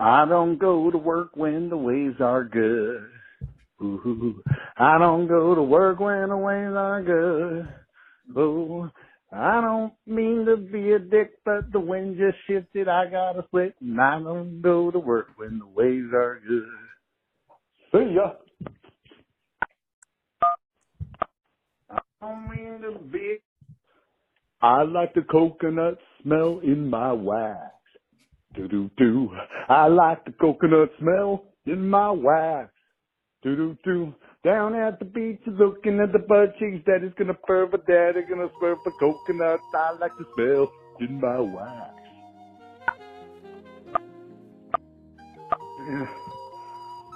I don't go to work when the waves are good. Ooh, I don't go to work when the waves are good. Oh, I don't mean to be a dick, but the wind just shifted. I got a sweat and I don't go to work when the waves are good. See ya. I don't mean to be. I like the coconut smell in my wax. Do do do. I like the coconut smell in my wax. Do do do. Down at the beach, looking at the butt cheeks. Daddy's gonna fur for daddy, gonna swerve for coconut. I like the smell in my. Yeah.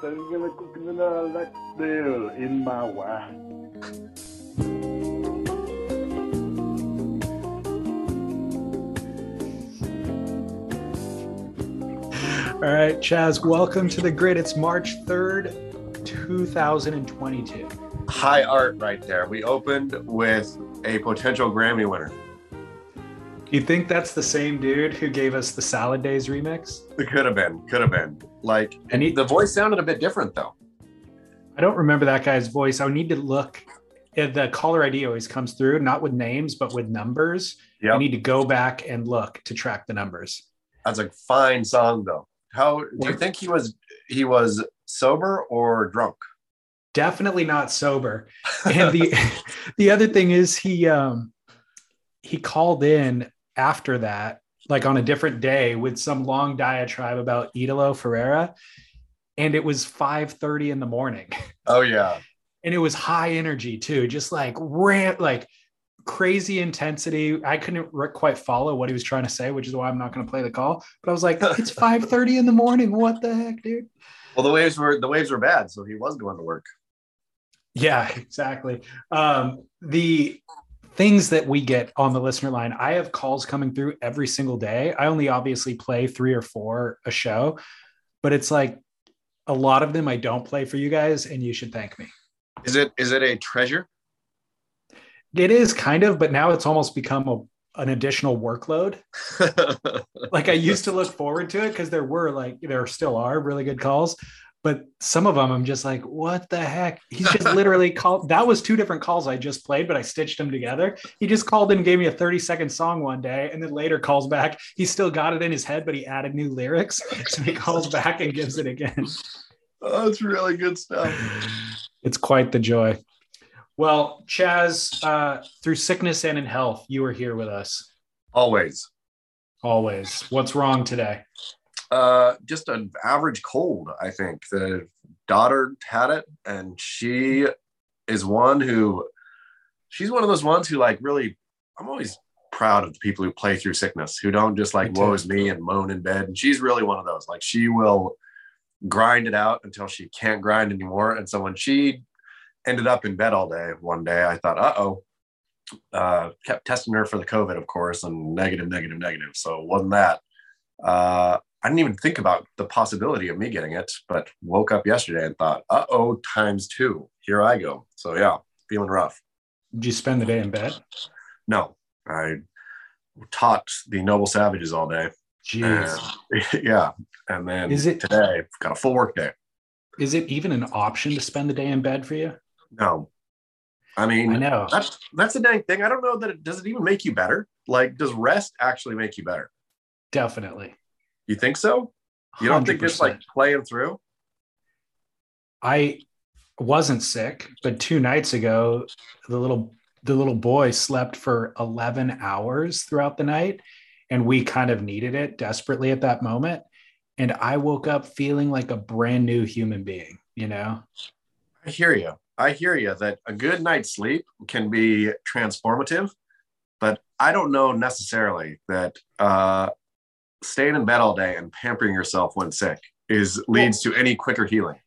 Daddy's gonna. I like the smell in my wax. All right, Chaz, welcome to the Grit. It's March 3rd, 2022. high art right there. We opened with a potential Grammy winner. You think that's the same dude who gave us the Salad Days remix? It could have been, could have been. Like, And he- the voice sounded a bit different though. I don't remember that guy's voice. I need to look. The caller ID always comes through, not with names, but with numbers. I need to go back and look to track the numbers. That's a fine song though. How do you think he was? He was sober or drunk? Definitely not sober. And the the other thing is he um he called in after that, like on a different day, with some long diatribe about Italo Ferreira. And it was 5:30 in the morning. Oh yeah, and it was high energy too just like rant like crazy intensity. I couldn't quite follow what he was trying to say which is why i'm not going to play the call but i was like it's 5.30 in the morning. What the heck dude? Well, the waves were the waves were bad, so he was going to work. yeah exactly. Um, the things that we get on the listener line i have calls coming through every single day. I only obviously play three or four a show but it's like a lot of them i don't play for you guys and you should thank me. Is it is it a treasure? It is kind of, but now it's almost become a, an additional workload. Like I used to look forward to it because there were like there still are really good calls, but some of them I'm just like, what the heck? He's just literally called. That was two different calls I just played, but I stitched them together. He just called in and gave me a 30 second song one day, and then later calls back. He still got it in his head, but he added new lyrics, so he calls back and gives it again. oh, it's really good stuff. It's quite the joy. Well, Chaz, uh, through sickness and in health, you are here with us. Always. Always. What's wrong today? Uh, just an average cold, I think. The daughter had it, and she is one who, she's one of those ones who, like, really, I'm always proud of the people who play through sickness, who don't just like, woe is me and moan in bed. And she's really one of those. Like, she will grind it out until she can't grind anymore. And so when she ended up in bed all day one day, I thought, uh oh. Uh, kept testing her for the COVID, of course, and negative, negative, negative. So it wasn't that. Uh, I didn't even think about the possibility of me getting it, but woke up yesterday and thought, uh oh, times two. Here I go. So yeah, feeling rough. Did you spend the day in bed? No, I taught the noble savages all day. Jeez. And, yeah. And then Is it- today, got a full work day. Is it even an option to spend the day in bed for you? No. I mean, I know. that's that's the dang thing. I don't know that it does it even make you better. Like, does rest actually make you better? Definitely. You think so? You don't think just like playing through? I wasn't sick, but two nights ago, the little the little boy slept for 11 hours throughout the night, and we kind of needed it desperately at that moment. And I woke up feeling like a brand new human being, you know? I hear you. I hear you that a good night's sleep can be transformative, but I don't know necessarily that uh, staying in bed all day and pampering yourself when sick is leads well, to any quicker healing.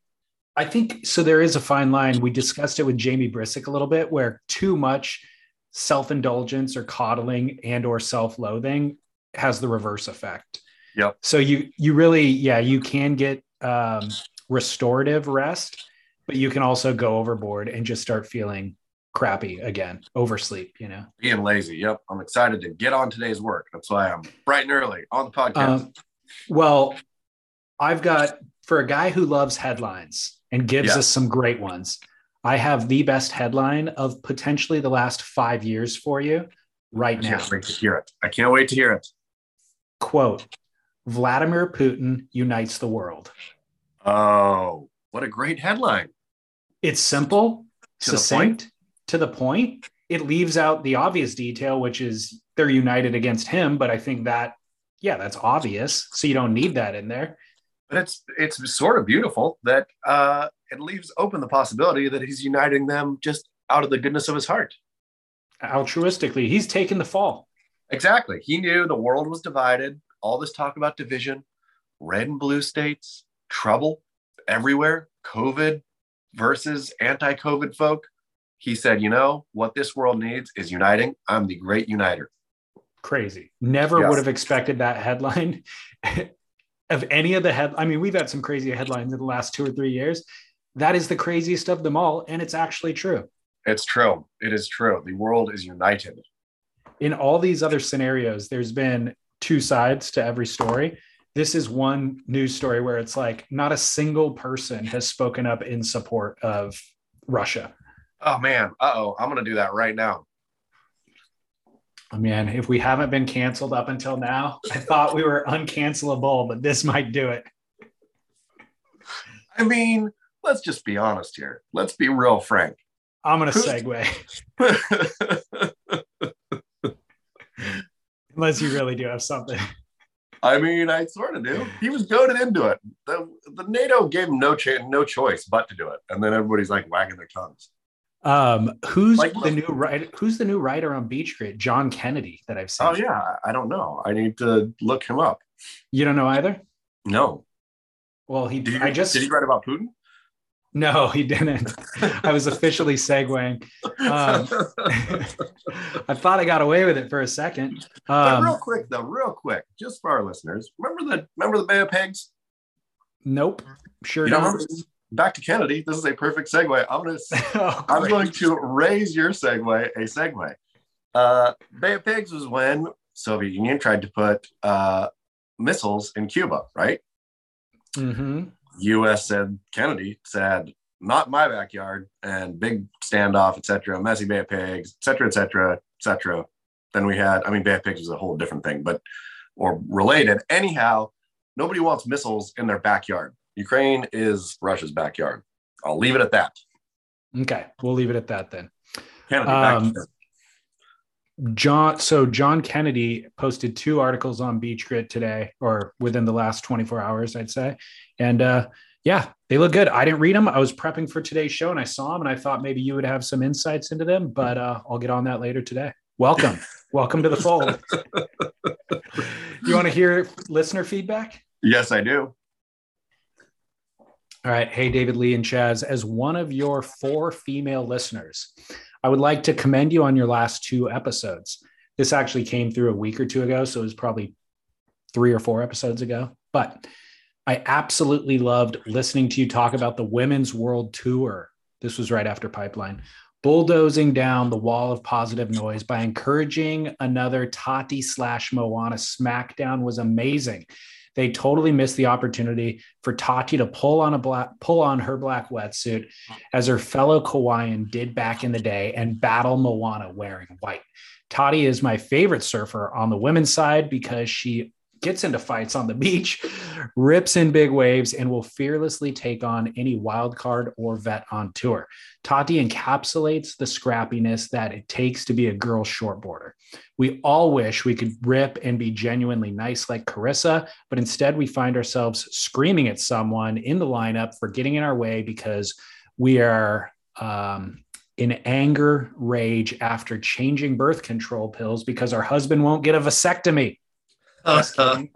I think so. There is a fine line. We discussed it with Jamie Brisick a little bit, where too much self-indulgence or coddling and or self-loathing has the reverse effect. Yep. So you you really yeah you can get um, restorative rest, but you can also go overboard and just start feeling crappy again, oversleep. You know, being lazy. Yep. I'm excited to get on today's work. That's why I'm bright and early on the podcast. Um, well, I've got for a guy who loves headlines and gives yeah. us some great ones. I have the best headline of potentially the last five years for you right I now. Can't wait to hear it. I can't wait to hear it. Quote: Vladimir Putin unites the world. Oh, what a great headline! It's simple, to succinct, the to the point. It leaves out the obvious detail, which is they're united against him. But I think that, yeah, that's obvious. So you don't need that in there but it's it's sort of beautiful that uh, it leaves open the possibility that he's uniting them just out of the goodness of his heart. Altruistically, he's taken the fall. Exactly. He knew the world was divided. All this talk about division, red and blue states, trouble everywhere, COVID versus anti-COVID folk. He said, "You know what this world needs is uniting. I'm the great uniter." Crazy. Never yes. would have expected that headline. of any of the head i mean we've had some crazy headlines in the last two or three years that is the craziest of them all and it's actually true it's true it is true the world is united in all these other scenarios there's been two sides to every story this is one news story where it's like not a single person has spoken up in support of russia oh man uh-oh i'm gonna do that right now oh, I mean, if we haven't been canceled up until now, I thought we were uncancelable, but this might do it. I mean, let's just be honest here. Let's be real frank. I'm going to segue. Unless you really do have something. I mean, I sort of do. He was goaded into it. The, the NATO gave him no chance, no choice but to do it, and then everybody's like wagging their tongues. Um, who's like, the new writer? Who's the new writer on Beach Grit? John Kennedy that I've seen. Oh yeah, I don't know. I need to look him up. You don't know either. No. Well, he. Did I just did he write about Putin? No, he didn't. I was officially segueing. Um, I thought I got away with it for a second. Um, real quick, though, real quick, just for our listeners, remember the remember the Bay of Pigs? Nope, sure you don't back to Kennedy. This is a perfect segue. I'm gonna oh, I'm going to raise your segue a segue. Uh, Bay of Pigs was when Soviet Union tried to put uh, missiles in Cuba, right? Mm-hmm. U.S. said Kennedy said not my backyard and big standoff, etc. Messy Bay of Pigs, etc., etc., etc. Then we had, I mean, Bay of Pigs was a whole different thing, but or related. Anyhow, nobody wants missiles in their backyard. Ukraine is Russia's backyard. I'll leave it at that. Okay, we'll leave it at that then. Kennedy, um, John, so John Kennedy posted two articles on Beach Grit today, or within the last 24 hours, I'd say. And uh, yeah, they look good. I didn't read them. I was prepping for today's show and I saw them and I thought maybe you would have some insights into them, but uh, I'll get on that later today. Welcome. Welcome to the fold. you want to hear listener feedback? Yes, I do. All right. Hey, David Lee and Chaz, as one of your four female listeners, I would like to commend you on your last two episodes. This actually came through a week or two ago, so it was probably three or four episodes ago. But I absolutely loved listening to you talk about the Women's World Tour. This was right after Pipeline, bulldozing down the wall of positive noise by encouraging another Tati slash Moana SmackDown was amazing. They totally missed the opportunity for Tati to pull on a black pull on her black wetsuit as her fellow Kauaian did back in the day and battle Moana wearing white. Tati is my favorite surfer on the women's side because she gets into fights on the beach, rips in big waves, and will fearlessly take on any wild card or vet on tour. Tati encapsulates the scrappiness that it takes to be a girl shortboarder. We all wish we could rip and be genuinely nice like Carissa, but instead we find ourselves screaming at someone in the lineup for getting in our way because we are um, in anger, rage after changing birth control pills because our husband won't get a vasectomy. Just kidding.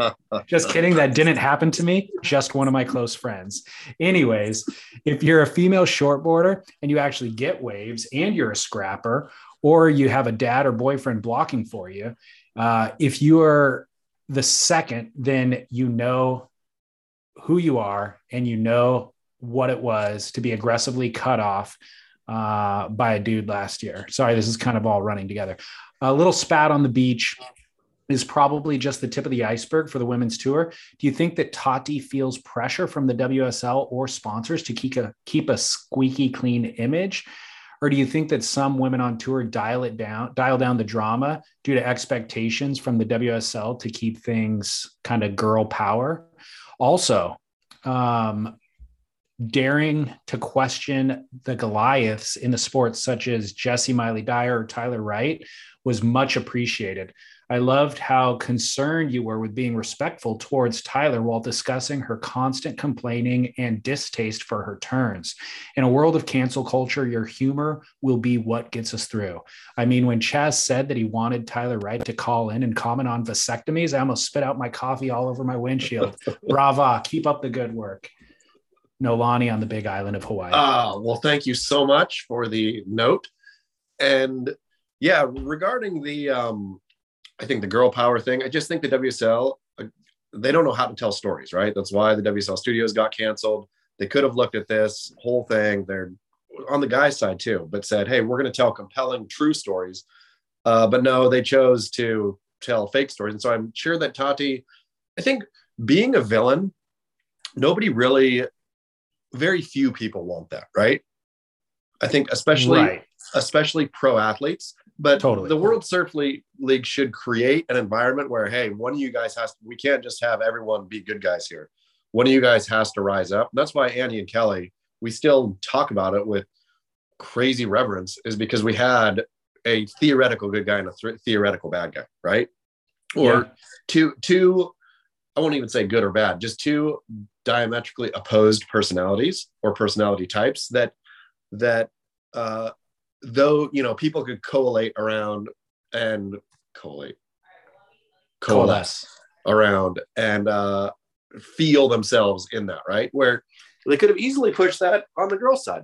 Just kidding. That didn't happen to me. Just one of my close friends. Anyways, if you're a female shortboarder and you actually get waves and you're a scrapper, or you have a dad or boyfriend blocking for you, uh, if you are the second, then you know who you are and you know what it was to be aggressively cut off uh, by a dude last year. Sorry, this is kind of all running together. A little spat on the beach is probably just the tip of the iceberg for the women's tour. Do you think that Tati feels pressure from the WSL or sponsors to keep a keep a squeaky clean image? Or do you think that some women on tour dial it down, dial down the drama due to expectations from the WSL to keep things kind of girl power? Also, um, daring to question the Goliaths in the sports, such as Jessi Miley-Dyer or Tyler Wright, was much appreciated. I loved how concerned you were with being respectful towards Tyler while discussing her constant complaining and distaste for her turns. In a world of cancel culture, your humor will be what gets us through. I mean, when Chaz said that he wanted Tyler Wright to call in and comment on vasectomies, I almost spit out my coffee all over my windshield. Brava, keep up the good work. Nolani on the big island of Hawaii. Ah, uh, well, thank you so much for the note. And yeah, regarding the um I think the girl power thing, I just think the WSL, uh, they don't know how to tell stories, right? That's why the WSL studios got canceled. They could have looked at this whole thing. They're on the guy's side too, but said, hey, we're going to tell compelling, true stories. Uh, but no, they chose to tell fake stories. And so I'm sure that Tati, I think being a villain, nobody really, very few people want that, right? I think especially right. especially pro athletes. But totally. the World Surf League, League should create an environment where, hey, one of you guys has to, we can't just have everyone be good guys here. One of you guys has to rise up. And that's why Andy and Kelly, we still talk about it with crazy reverence, is because we had a theoretical good guy and a th- theoretical bad guy, right? Or yeah. two, two, I won't even say good or bad, just two diametrically opposed personalities or personality types that that uh, though you know people could collate around and collate coalesce, around and uh, feel themselves in that right? Where they could have easily pushed that on the girl side.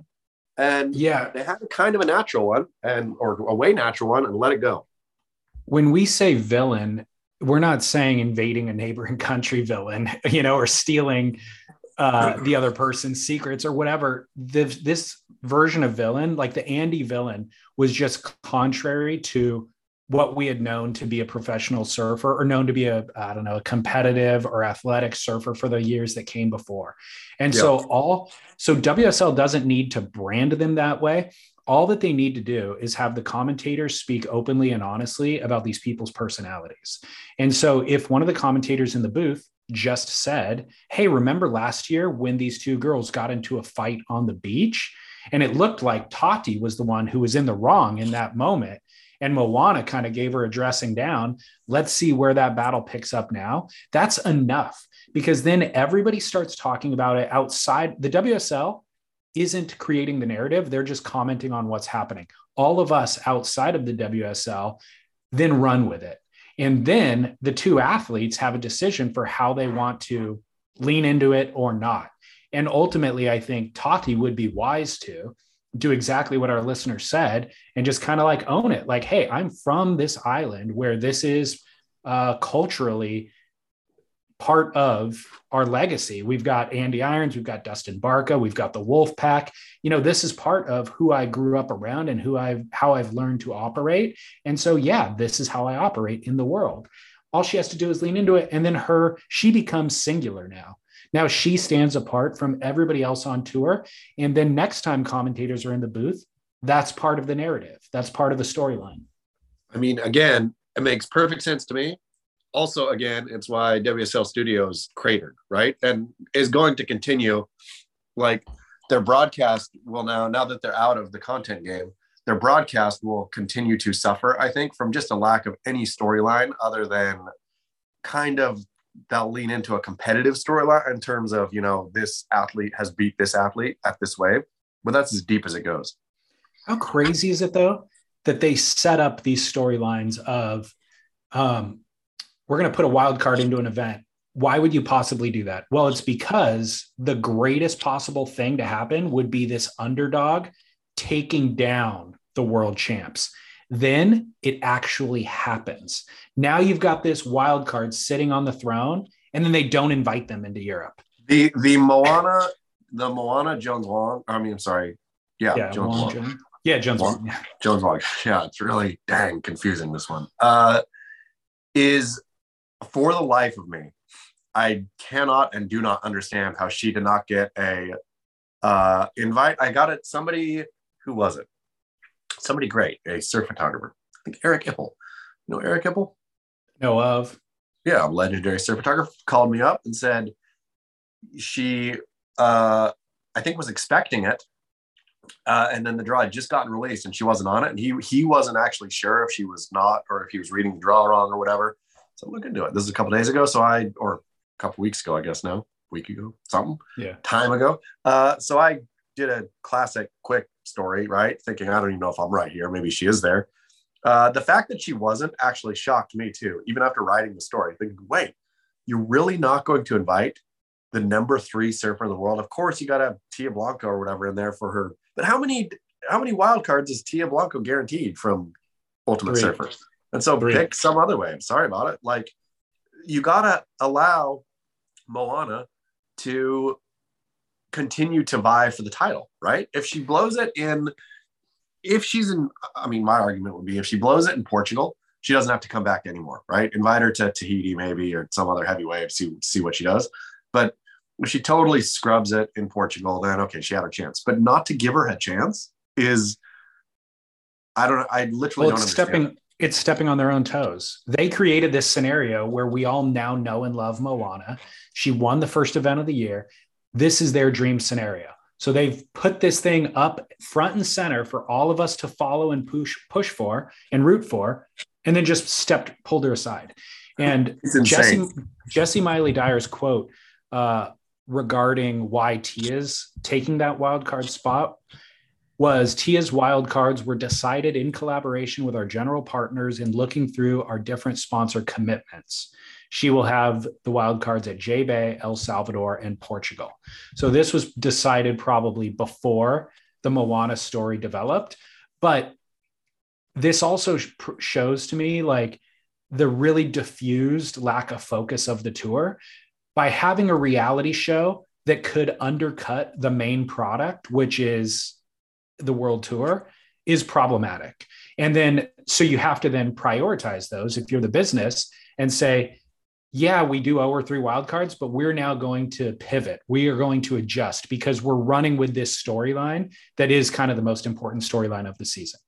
And yeah. they had a kind of a natural one and or a way natural one and let it go. When we say villain we're not saying invading a neighboring country villain you know or stealing uh, the other person's secrets or whatever. This, this version of villain, like the Andy villain, was just contrary to what we had known to be a professional surfer or known to be a I don't know a competitive or athletic surfer for the years that came before. And yep. so all so WSL doesn't need to brand them that way. All that they need to do is have the commentators speak openly and honestly about these people's personalities. And so if one of the commentators in the booth just said, Hey, remember last year when these two girls got into a fight on the beach? And it looked like Tati was the one who was in the wrong in that moment. And Moana kind of gave her a dressing down. Let's see where that battle picks up now. That's enough because then everybody starts talking about it outside. The WSL isn't creating the narrative, they're just commenting on what's happening. All of us outside of the WSL then run with it. And then the two athletes have a decision for how they want to lean into it or not. And ultimately, I think Tati would be wise to do exactly what our listener said and just kind of like own it. Like, hey, I'm from this island where this is uh, culturally part of our legacy. We've got Andy Irons, we've got Dustin Barca, we've got the Wolf Pack. You know, this is part of who I grew up around and who I've how I've learned to operate. And so, yeah, this is how I operate in the world. All she has to do is lean into it, and then her she becomes singular now. Now she stands apart from everybody else on tour. And then next time commentators are in the booth, that's part of the narrative. That's part of the storyline. I mean, again, it makes perfect sense to me also again it's why wsl studios cratered right and is going to continue like their broadcast will now now that they're out of the content game their broadcast will continue to suffer i think from just a lack of any storyline other than kind of they'll lean into a competitive storyline in terms of you know this athlete has beat this athlete at this wave but that's as deep as it goes how crazy is it though that they set up these storylines of um, we're going to put a wild card into an event. Why would you possibly do that? Well, it's because the greatest possible thing to happen would be this underdog taking down the world champs. Then it actually happens. Now you've got this wild card sitting on the throne, and then they don't invite them into Europe. The the Moana, the Moana Jones Wong. I mean, I'm sorry, yeah, Yeah, Jones Wong Wong. Jones. Yeah, Jones. Wong. Wong. Jones Wong. Yeah, it's really dang confusing. This one uh, is for the life of me. I cannot and do not understand how she did not get a uh, invite. I got it. Somebody who was it? Somebody great, a surf photographer. I think Eric Ippel. You know Eric Ippel? Know of. yeah, a legendary surf photographer, called me up and said she, uh, I think, was expecting it, uh, and then the draw had just gotten released and she wasn't on it, and he he wasn't actually sure if she was not or if he was reading the draw wrong or whatever. So look into it. This is a couple days ago, so I or a couple weeks ago, I guess now, week ago, something Yeah. time ago. Uh, so I did a classic quick story, right? Thinking I don't even know if I'm right here. Maybe she is there. Uh, the fact that she wasn't actually shocked me too, even after writing the story. Thinking, wait, you're really not going to invite the number three surfer in the world? Of course, you got to have Tia Blanco or whatever in there for her. But how many how many wild cards is Tia Blanco guaranteed from Ultimate Three. Surfer? And so Three. pick some other way. I'm sorry about it. Like you gotta allow Moana to continue to vie for the title, right? If she blows it in, if she's in, I mean, my argument would be if she blows it in Portugal, she doesn't have to come back anymore, right? Invite her to Tahiti maybe or some other heavy wave, see see what she does. But if she totally scrubs it in Portugal, then okay, she had her chance. But not to give her a chance is, I don't, know I literally Well, don't it's understand. stepping. It's stepping on their own toes. They created this scenario where we all now know and love Moana. She won the first event of the year. This is their dream scenario. So they've put this thing up front and center for all of us to follow and push push for and root for, and then just stepped pulled her aside. And Jessi. Jesse Miley Dyer's quote uh, regarding why Tia's taking that wild card spot was Tia's wild cards were decided in collaboration with our general partners in looking through our different sponsor commitments. She will have the wild cards at J Bay, El Salvador, and Portugal. So this was decided probably before the Moana story developed, but this also shows to me like the really diffused lack of focus of the tour by having a reality show that could undercut the main product, which is the world tour, is problematic. And then, so you have to then prioritize those if you're the business and say, yeah, we do owe her three wildcards, but we're now going to pivot. We are going to adjust because we're running with this storyline that is kind of the most important storyline of the season.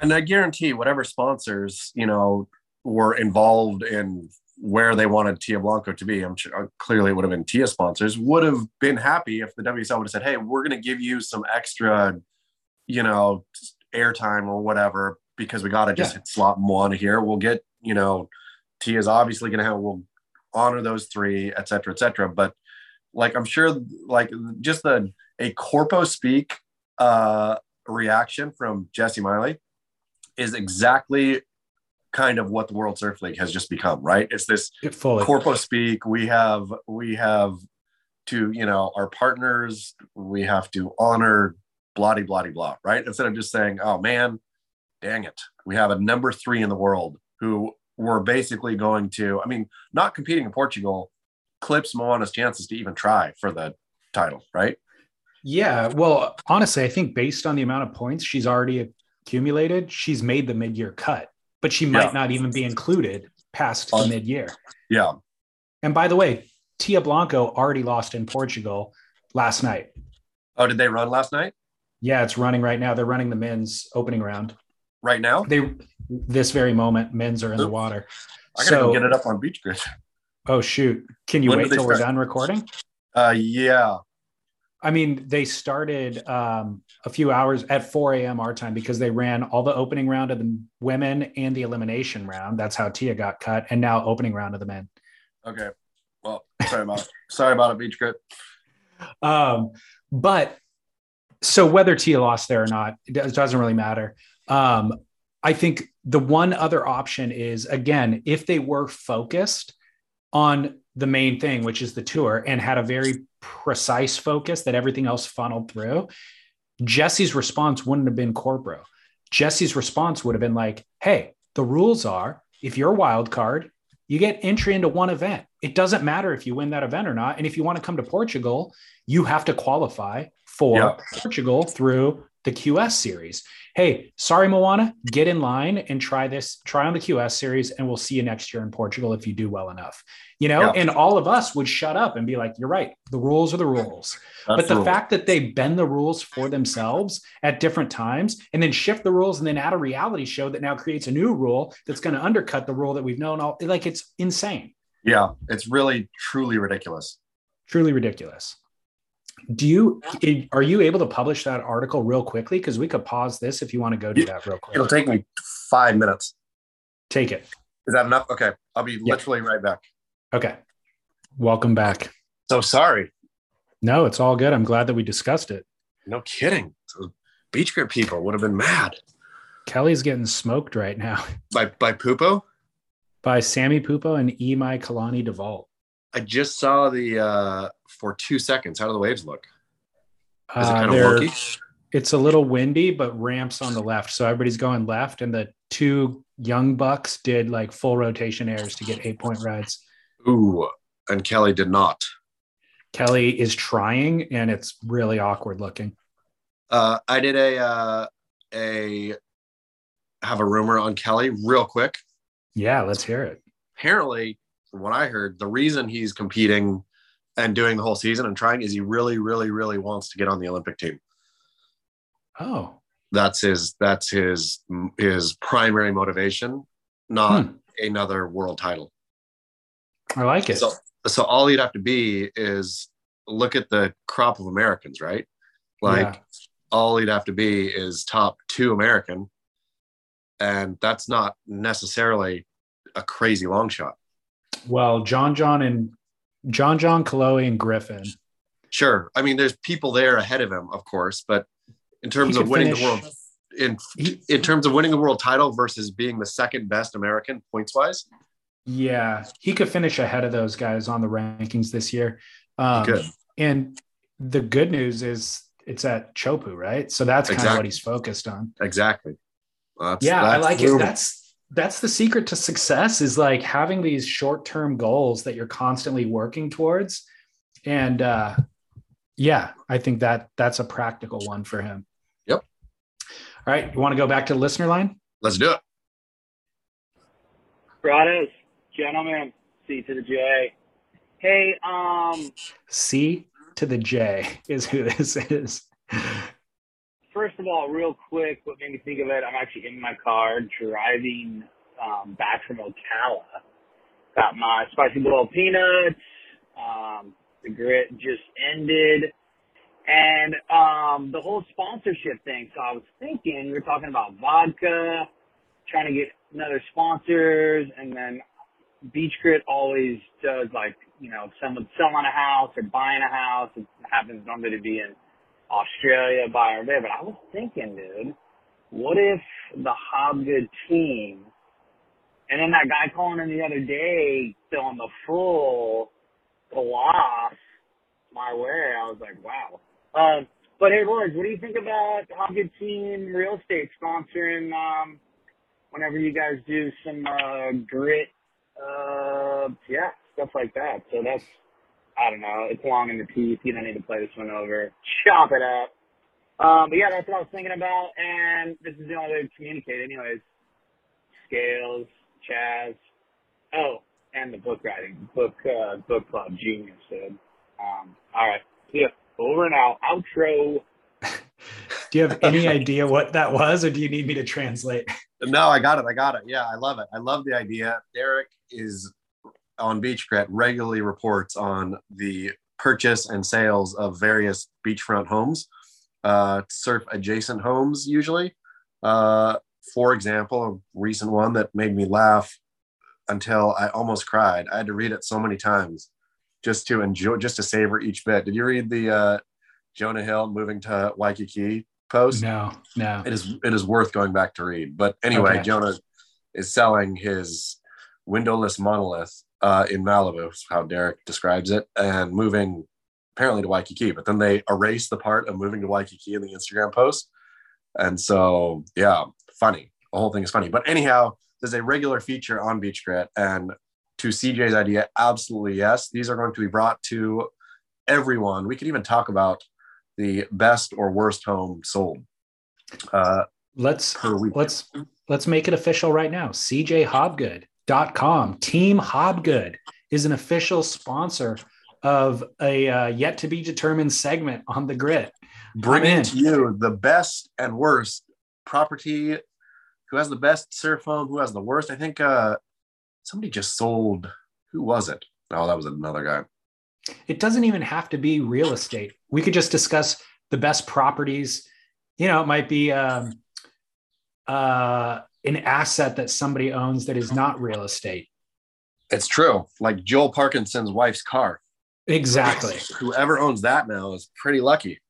And I guarantee whatever sponsors, you know, were involved in where they wanted Tia Blanco to be, I'm sure uh, clearly it would have been Tia sponsors, would have been happy if the WSL would have said, Hey, we're going to give you some extra, you know, airtime or whatever, because we got to just Yeah. slot one here. We'll get, you know, Tia's obviously going to have, we'll honor those three, et cetera, et cetera. But like, I'm sure like just the, a corpo speak uh, reaction from Jessi Miley is exactly kind of what the World Surf League has just become, right? It's this corpo speak. We have we have to, you know, our partners, we have to honor blah blah blah, right? Instead of just saying, oh man, dang it. We have a number three in the world who we're basically going to, I mean, not competing in Portugal clips Moana's chances to even try for the title, right? Yeah. Well, honestly, I think based on the amount of points she's already accumulated, she's made the mid year cut, but she might Yeah. not even be included past the mid year. Yeah. And by the way, Tia Blanco already lost in Portugal last night. Oh, did they run last night? Yeah, it's running right now. They're running the men's opening round. Right now? They this very moment, men's are in the water. I gotta So, go get it up on Beach Grit. oh shoot, can you When wait till we're done recording? Uh, yeah. I mean, they started um, a few hours at 4 a.m. our time because they ran all the opening round of the women and the elimination round. That's how Tia got cut, and now opening round of the men. Okay. Well, sorry about. Sorry about it, Beach Grit. Um, but so whether Tia lost there or not, it doesn't really matter. Um, I think the one other option is again, if they were focused on the main thing, which is the tour, and had a very precise focus that everything else funneled through, Jessi's response wouldn't have been Corbro. Jessi's response would have been like, hey, the rules are if you're a wild card, you get entry into one event. It doesn't matter if you win that event or not. And if you want to come to Portugal, you have to qualify for Yep. Portugal through the QS series. Hey, sorry, Moana, get in line and try this, try on the QS series, and we'll see you next year in Portugal if you do well enough. You know, Yeah. and all of us would shut up and be like, you're right. The rules are the rules. but the fact that they bend the rules for themselves at different times and then shift the rules and then add a reality show that now creates a new rule that's going to undercut the rule that we've known all like it's insane yeah, it's really truly ridiculous. truly ridiculous do you are you able to publish that article real quickly because we could pause this if you want to go do that real quick It'll take me five minutes. take it Is that enough? Okay, I'll be Yeah. literally right back. okay welcome back So sorry. no it's all good i'm glad that we discussed it No kidding. Beach Grit people would have been mad kelly's getting smoked right now by by Pupo. by sammy pupo and Imaikalani deVault I just saw the uh for two seconds. How do the waves look? Is it Uh, kind of they're- wonky? it's a little windy, but ramps on the left. So everybody's going left. And the two young bucks did like full rotation airs to get eight point rides. Ooh, and Kelly did not. Kelly is trying and it's really awkward looking. Uh, I did a uh, a have a rumor on Kelly real quick. Yeah, let's hear it. Apparently, from what I heard, the reason he's competing and doing the whole season and trying is he really, really, really wants to get on the Olympic team. Oh, That's his. That's his his primary motivation, not Hmm. another world title. I like it. So, so all you'd have to be is look at the crop of Americans, right? Like Yeah. all he'd have to be is top two American, and that's not necessarily a crazy long shot. Well, John John and John John Kolohe and Griffin. Sure, I mean there's people there ahead of him, of course, but in terms of winning finish- the world in in terms of winning the world title versus being the second best American points wise, Yeah, he could finish ahead of those guys on the rankings this year. Um. And the good news is it's at Teahupo'o, right? So that's kind of what he's focused on. exactly. That's, yeah i like it that's that's the secret to success is like having these short-term goals that you're constantly working towards and uh yeah i think that that's a practical one for him Yep. all right you want to go back to the listener line Let's do it. Brothers, gentlemen, C to the J. Hey, um, c to the j is who this is first of all, real quick, what made me think of it, I'm actually in my car driving um, back from Ocala. Got my spicy boiled peanuts. Um, the grit just ended. And um, the whole sponsorship thing. So I was thinking, we were talking about vodka, trying to get another sponsors, and then Beach Grit always does like, you know, someone selling a house or buying a house. It happens normally to be in Australia Byron Bay. But I was thinking, dude, what if the Hobgood team, and then that guy calling in the other day, on the full gloss my way, I was like, wow. Um, but hey, Royce, what do you think about Hobgood team real estate sponsoring, um, whenever you guys do some, uh, grit, uh, yeah, stuff like that. So that's, I don't know. It's long in the teeth. You don't need to play this one over. Chop it up. Um, but yeah, that's what I was thinking about. And this is the only way to communicate anyways. Scales, Chaz. Oh, and the book writing, book, uh, book club, genius, dude. Um, all right. See ya. Over and out. Outro. do you have any idea what that was or do you need me to translate No, I got it. I got it. Yeah, I love it. I love the idea. Derek is on Beach Grit, regularly reports on the purchase and sales of various beachfront homes, uh, surf adjacent homes, usually. Uh, for example, a recent one that made me laugh until I almost cried. I had to read it so many times just to enjoy, just to savor each bit. Did you read the uh, Jonah Hill moving to Waikiki post? No, no. It is it is worth going back to read. But anyway, Okay. Jonah is selling his windowless monolith uh, in Malibu, is how Derek describes it, and moving apparently to Waikiki. But then they erase the part of moving to Waikiki in the Instagram post. And so, yeah, funny. The whole thing is funny. But anyhow, there's a regular feature on Beach Grit. And to CJ's idea, absolutely yes. These are going to be brought to everyone. We could even talk about the best or worst home sold uh, Let's let's let's make it official right now. CJHobgood.com. Team Hobgood is an official sponsor of a uh, yet to be determined segment on the Grit. bringing in. to you the best and worst property who has the best surf home who has the worst i think uh somebody just sold who was it oh that was another guy It doesn't even have to be real estate. We could just discuss the best properties. You know, it might be um, uh, an asset that somebody owns that is not real estate. it's true like joel parkinson's wife's car Exactly. whoever owns that now is pretty lucky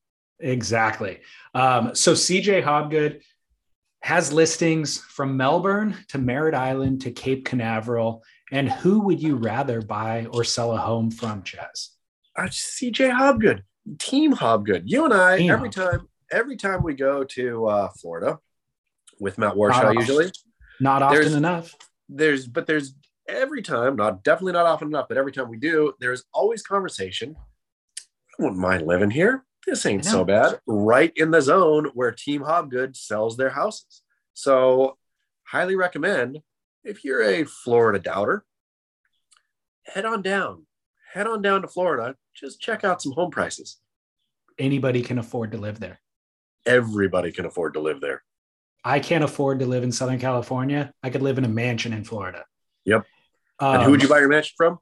Exactly. Um, so CJ Hobgood has listings from Melbourne to Merritt Island to Cape Canaveral. And who would you rather buy or sell a home from, Chaz? uh, cj hobgood team hobgood you and i Team every Hobgood. time every time we go to uh florida with matt warshaw Not usually. Not often There's- enough. there's but there's every time not definitely not often enough but every time we do there's always conversation. I wouldn't mind living here. This ain't so bad. Right in the zone where team hobgood sells their houses. So highly recommend if you're a florida doubter head on down. Head on down to florida. Just check out some home prices. Anybody can afford to live there. everybody can afford to live there I can't afford to live in Southern California. I could live in a mansion in Florida. Yep. Um, and who would you buy your mansion from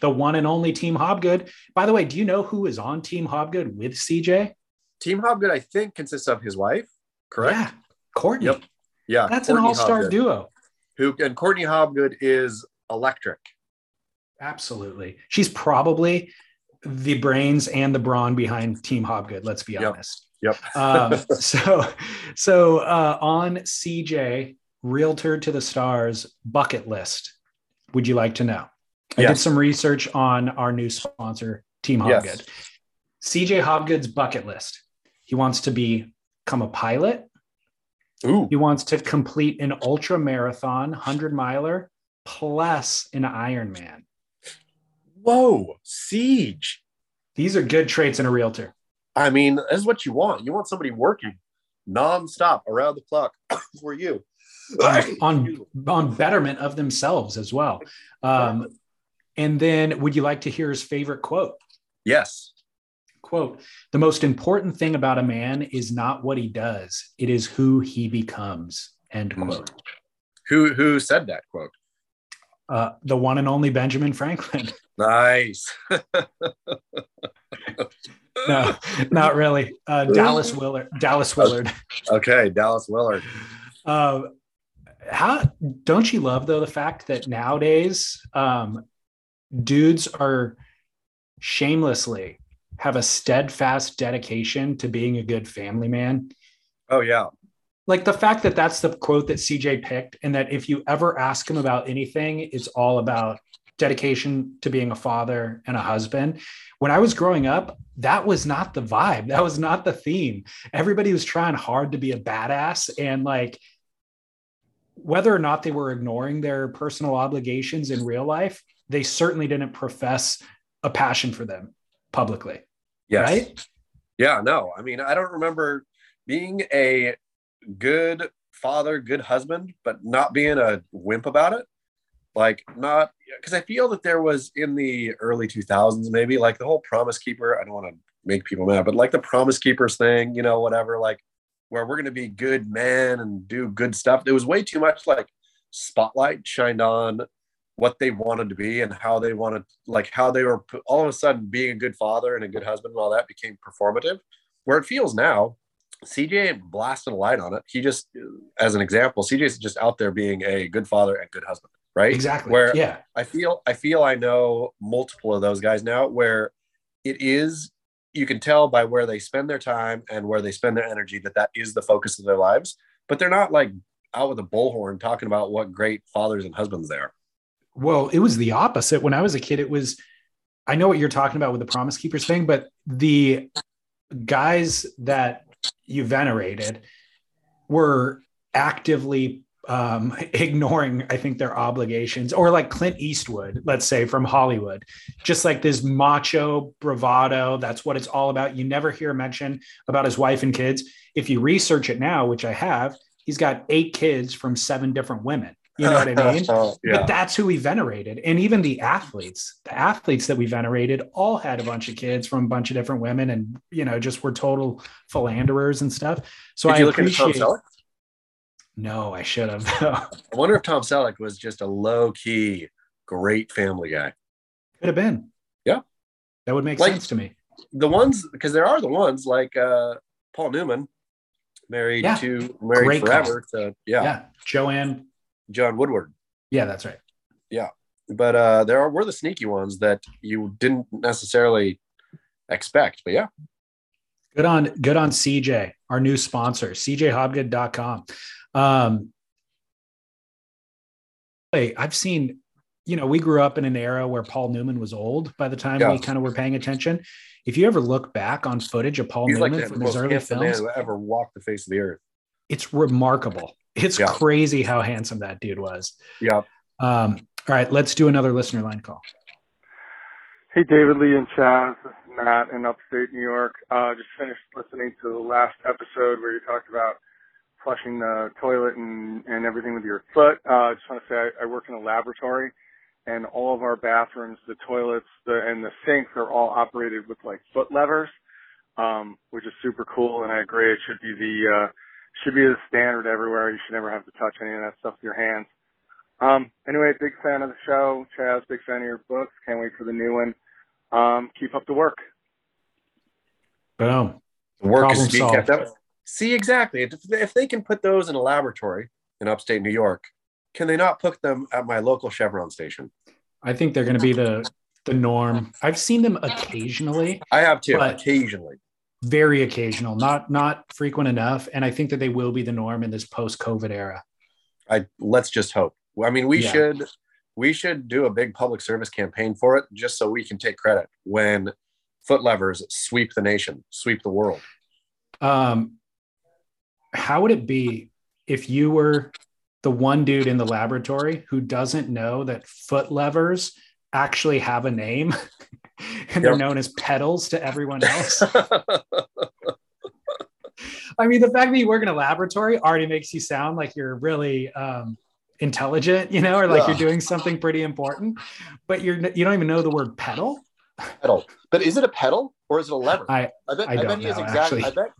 The one and only Team Hobgood. By the way, do you know who is on Team Hobgood with CJ? team hobgood i think consists of his wife correct Yeah, Courtney. Yep. yeah That's an all-star Hobgood. duo. who and Courtney Hobgood is electric. Absolutely. She's probably the brains and the brawn behind Team Hobgood, let's be Yep. honest. Yep. um, so so uh, on CJ, Realtor to the Stars bucket list, would you like to know? I did some research on our new sponsor, Team Yes. Hobgood. CJ Hobgood's bucket list. He wants to be, become a pilot. Ooh, He wants to complete an ultra marathon, 100 miler, plus an Ironman. whoa, siege. These are good traits in a realtor. I mean, this is what you want. You want somebody working nonstop around the clock for you. on, on on betterment of themselves as well. Um, and then, would you like to hear his favorite quote? yes. Quote: "The most important thing about a man is not what he does; it is who he becomes." End Mm. quote. Who who said that quote? Uh, the one and only Benjamin Franklin. Nice. no, not really. Uh, Dallas Willard. Dallas Willard. Okay, Dallas Willard. Uh, how don't you love though the fact that nowadays um, dudes are shamelessly have a steadfast dedication to being a good family man. Oh yeah. Like the fact that that's the quote that CJ picked, and that if you ever ask him about anything, it's all about dedication to being a father and a husband. When I was growing up, that was not the vibe. That was not the theme. Everybody was trying hard to be a badass and like whether or not they were ignoring their personal obligations in real life, they certainly didn't profess a passion for them publicly. Yes. Right? Yeah, no. I mean, I don't remember being a good father, good husband, but not being a wimp about it. Like, not because I feel that there was in the early 2000s, maybe like the whole promise keeper. I don't want to make people mad, but like the promise keepers thing, you know, whatever, like where we're going to be good men and do good stuff. There was way too much like spotlight shined on what they wanted to be and how they wanted, like how they were all of a sudden being a good father and a good husband and all that became performative. Where it feels now, CJ blasted a light on it. He just, as an example, CJ's just out there being a good father and good husband, right? Exactly. Where yeah. I feel, I feel I know multiple of those guys now where it is you can tell by where they spend their time and where they spend their energy that that is the focus of their lives. But they're not like out with a bullhorn talking about what great fathers and husbands they are. Well, it was the opposite. When I was a kid, it was, I know what you're talking about with the Promise Keepers thing, but the guys that you venerated were actively um, ignoring, I think, their obligations, or like Clint Eastwood, let's say from Hollywood, just like this macho bravado. That's what it's all about. You never hear mention about his wife and kids. If you research it now, which I have, he's got eight kids from seven different women. You know what I mean? yeah. But that's who we venerated. And even the athletes, the athletes that we venerated all had a bunch of kids from a bunch of different women and, you know, just were total philanderers and stuff. So Did I appreciate No, I should have. I wonder if Tom Selleck was just a low key, great family guy. Could have been. Yeah. That would make like, sense to me. The ones, because there are the ones like uh, Paul Newman, married yeah. to married Great forever to yeah. yeah. Joanne John Woodward. Yeah, that's right. Yeah. But uh there are were the sneaky ones that you didn't necessarily expect. But yeah. Good on good on CJ, our new sponsor, cjhobgood.com. Um hey, I've seen, you know, we grew up in an era where Paul Newman was old by the time yeah. we kind of were paying attention. If you ever look back on footage of Paul He's Newman like from his early films, man who ever walked the face of the earth. It's remarkable. It's yeah. crazy how handsome that dude was. Yeah. Um, all right, let's do another listener line call. Hey, David Lee and Chaz. This is Matt in upstate New York. Uh, just finished listening to the last episode where you talked about flushing the toilet and, and everything with your foot. Uh, I just want to say I, I work in a laboratory and all of our bathrooms, the toilets, the and the sinks are all operated with like foot levers, um, which is super cool. And I agree, it should be the uh, should be the standard everywhere. You should never have to touch any of that stuff with your hands. Um, anyway, big fan of the show. Chaz, big fan of your books. Can't wait for the new one. Um, keep up the work. Boom. The work Problem is being kept up. See, exactly. If, they can put those in a laboratory in upstate New York, can they not put them at my local Chevron station? I think they're going to be the the norm. I've seen them occasionally. I have too, occasionally. Very occasional, not not frequent enough, and I think that they will be the norm in this post-COVID era. I let's just hope. I mean, we yeah. should we should do a big public service campaign for it, just so we can take credit when foot levers sweep the nation, sweep the world. Um, how would it be if you were the one dude in the laboratory who doesn't know that foot levers actually have a name and they're known as pedals to everyone else. I mean, the fact that you work in a laboratory already makes you sound like you're really um, intelligent, you know, or like yeah. you're doing something pretty important, but you're you don't even know the word pedal. Pedal, but is it a pedal or is it a lever? I I bet I, I bet he is exactly. I bet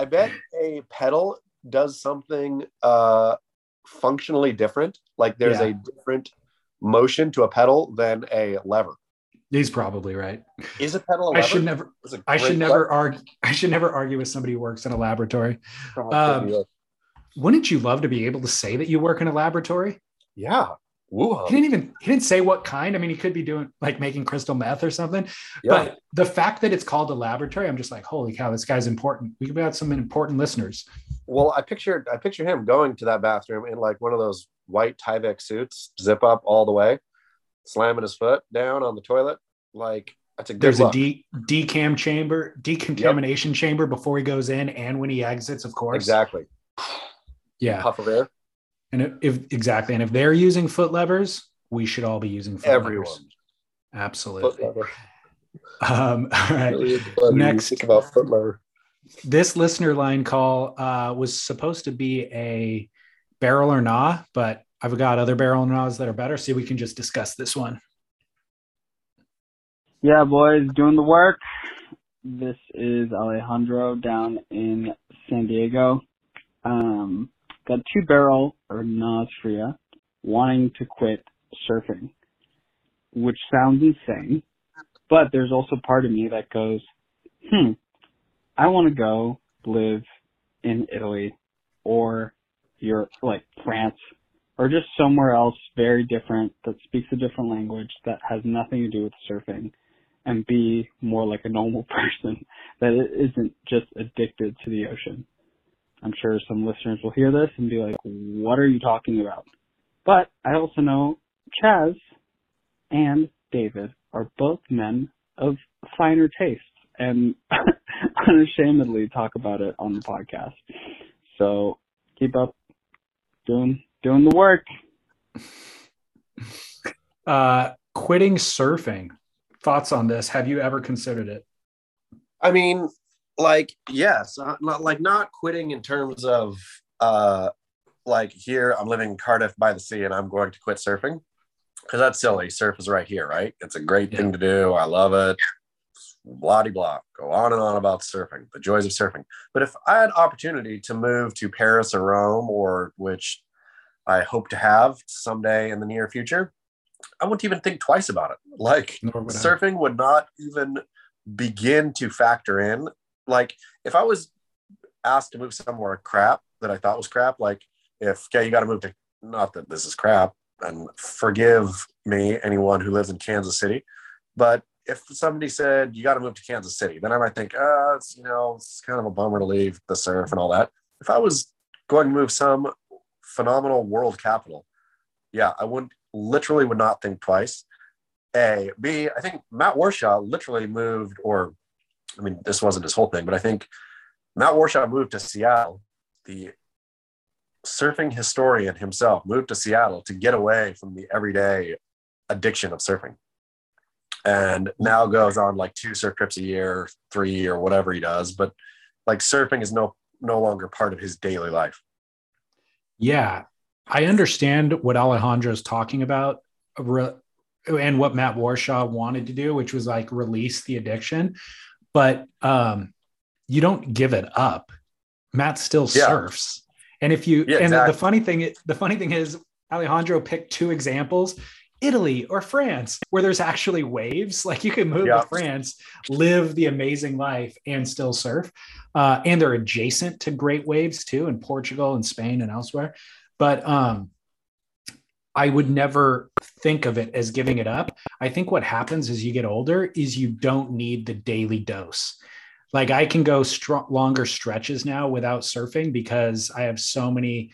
I bet a pedal does something uh, functionally different. Like there's yeah. a different motion to a pedal than a lever. He's probably right. Is a pedal? A I should never. I should never argue. I should never argue with somebody who works in a laboratory. Um, wouldn't you love to be able to say that you work in a laboratory? Yeah. Woo-ha. He didn't even he didn't say what kind. I mean, he could be doing like making crystal meth or something. Yeah. But the fact that it's called a laboratory, I'm just like, holy cow, this guy's important. We could have some important listeners. Well, I pictured I picture him going to that bathroom in like one of those white Tyvek suits, zip up all the way, slamming his foot down on the toilet. Like that's a good There's look. a de- decam chamber, decontamination yep. chamber before he goes in and when he exits, of course. Exactly. Yeah. Puff of air. And if, if, exactly, and if they're using foot levers, we should all be using foot Everyone. levers. Absolutely. Foot lever. Um, all right. Next, think about foot lever. This listener line call uh, was supposed to be a barrel or nah, but I've got other barrel or nahs that are better, so we can just discuss this one. Yeah, boys, doing the work. This is Alejandro down in San Diego. Um, got two barrel or nahs wanting to quit surfing, which sounds insane, but there's also part of me that goes, hmm, I want to go live in Italy or Europe, like France, or just somewhere else very different that speaks a different language that has nothing to do with surfing and be more like a normal person that isn't just addicted to the ocean. I'm sure some listeners will hear this and be like, what are you talking about? But I also know Chaz and David are both men of finer tastes and unashamedly talk about it on the podcast. So keep up doing doing the work. Uh, quitting surfing. Thoughts on this? Have you ever considered it? I mean, like, yes, uh, not like not quitting in terms of uh like here I'm living in Cardiff by the sea and I'm going to quit surfing. Because that's silly. Surf is right here, right? It's a great Yeah. thing to do. I love it. Blah de blah. Go on and on about surfing, the joys of surfing. But if I had opportunity to move to Paris or Rome, or which I hope to have someday in the near future, I wouldn't even think twice about it. Like would I. surfing would not even begin to factor in. Like if I was asked to move somewhere crap that I thought was crap, like if okay, you got to move to not that this is crap, and forgive me, anyone who lives in Kansas City, but if somebody said you got to move to Kansas City, then I might think, uh, it's you know, it's kind of a bummer to leave the surf and all that. If I was going to move some phenomenal world capital, yeah, I would literally would not think twice. A, B, I think Matt Warshaw literally moved, or I mean, this wasn't his whole thing, but I think Matt Warshaw moved to Seattle. The surfing historian himself moved to Seattle to get away from the everyday addiction of surfing. And now goes on like two surf trips a year, three or whatever he does. But like surfing is no no longer part of his daily life. Yeah, I understand what Alejandro is talking about and what Matt Warshaw wanted to do, which was like release the addiction, but um, you don't give it up. Matt still Yeah. surfs, and if you Yeah, and the, the funny thing, the funny thing is Alejandro picked two examples. Italy or France, where there's actually waves. Like you can move Yeah. to France, live the amazing life, and still surf. Uh, and they're adjacent to great waves too in Portugal and Spain and elsewhere. But um, I would never think of it as giving it up. I think what happens as you get older is you don't need the daily dose. Like I can go str- longer stretches now without surfing because I have so many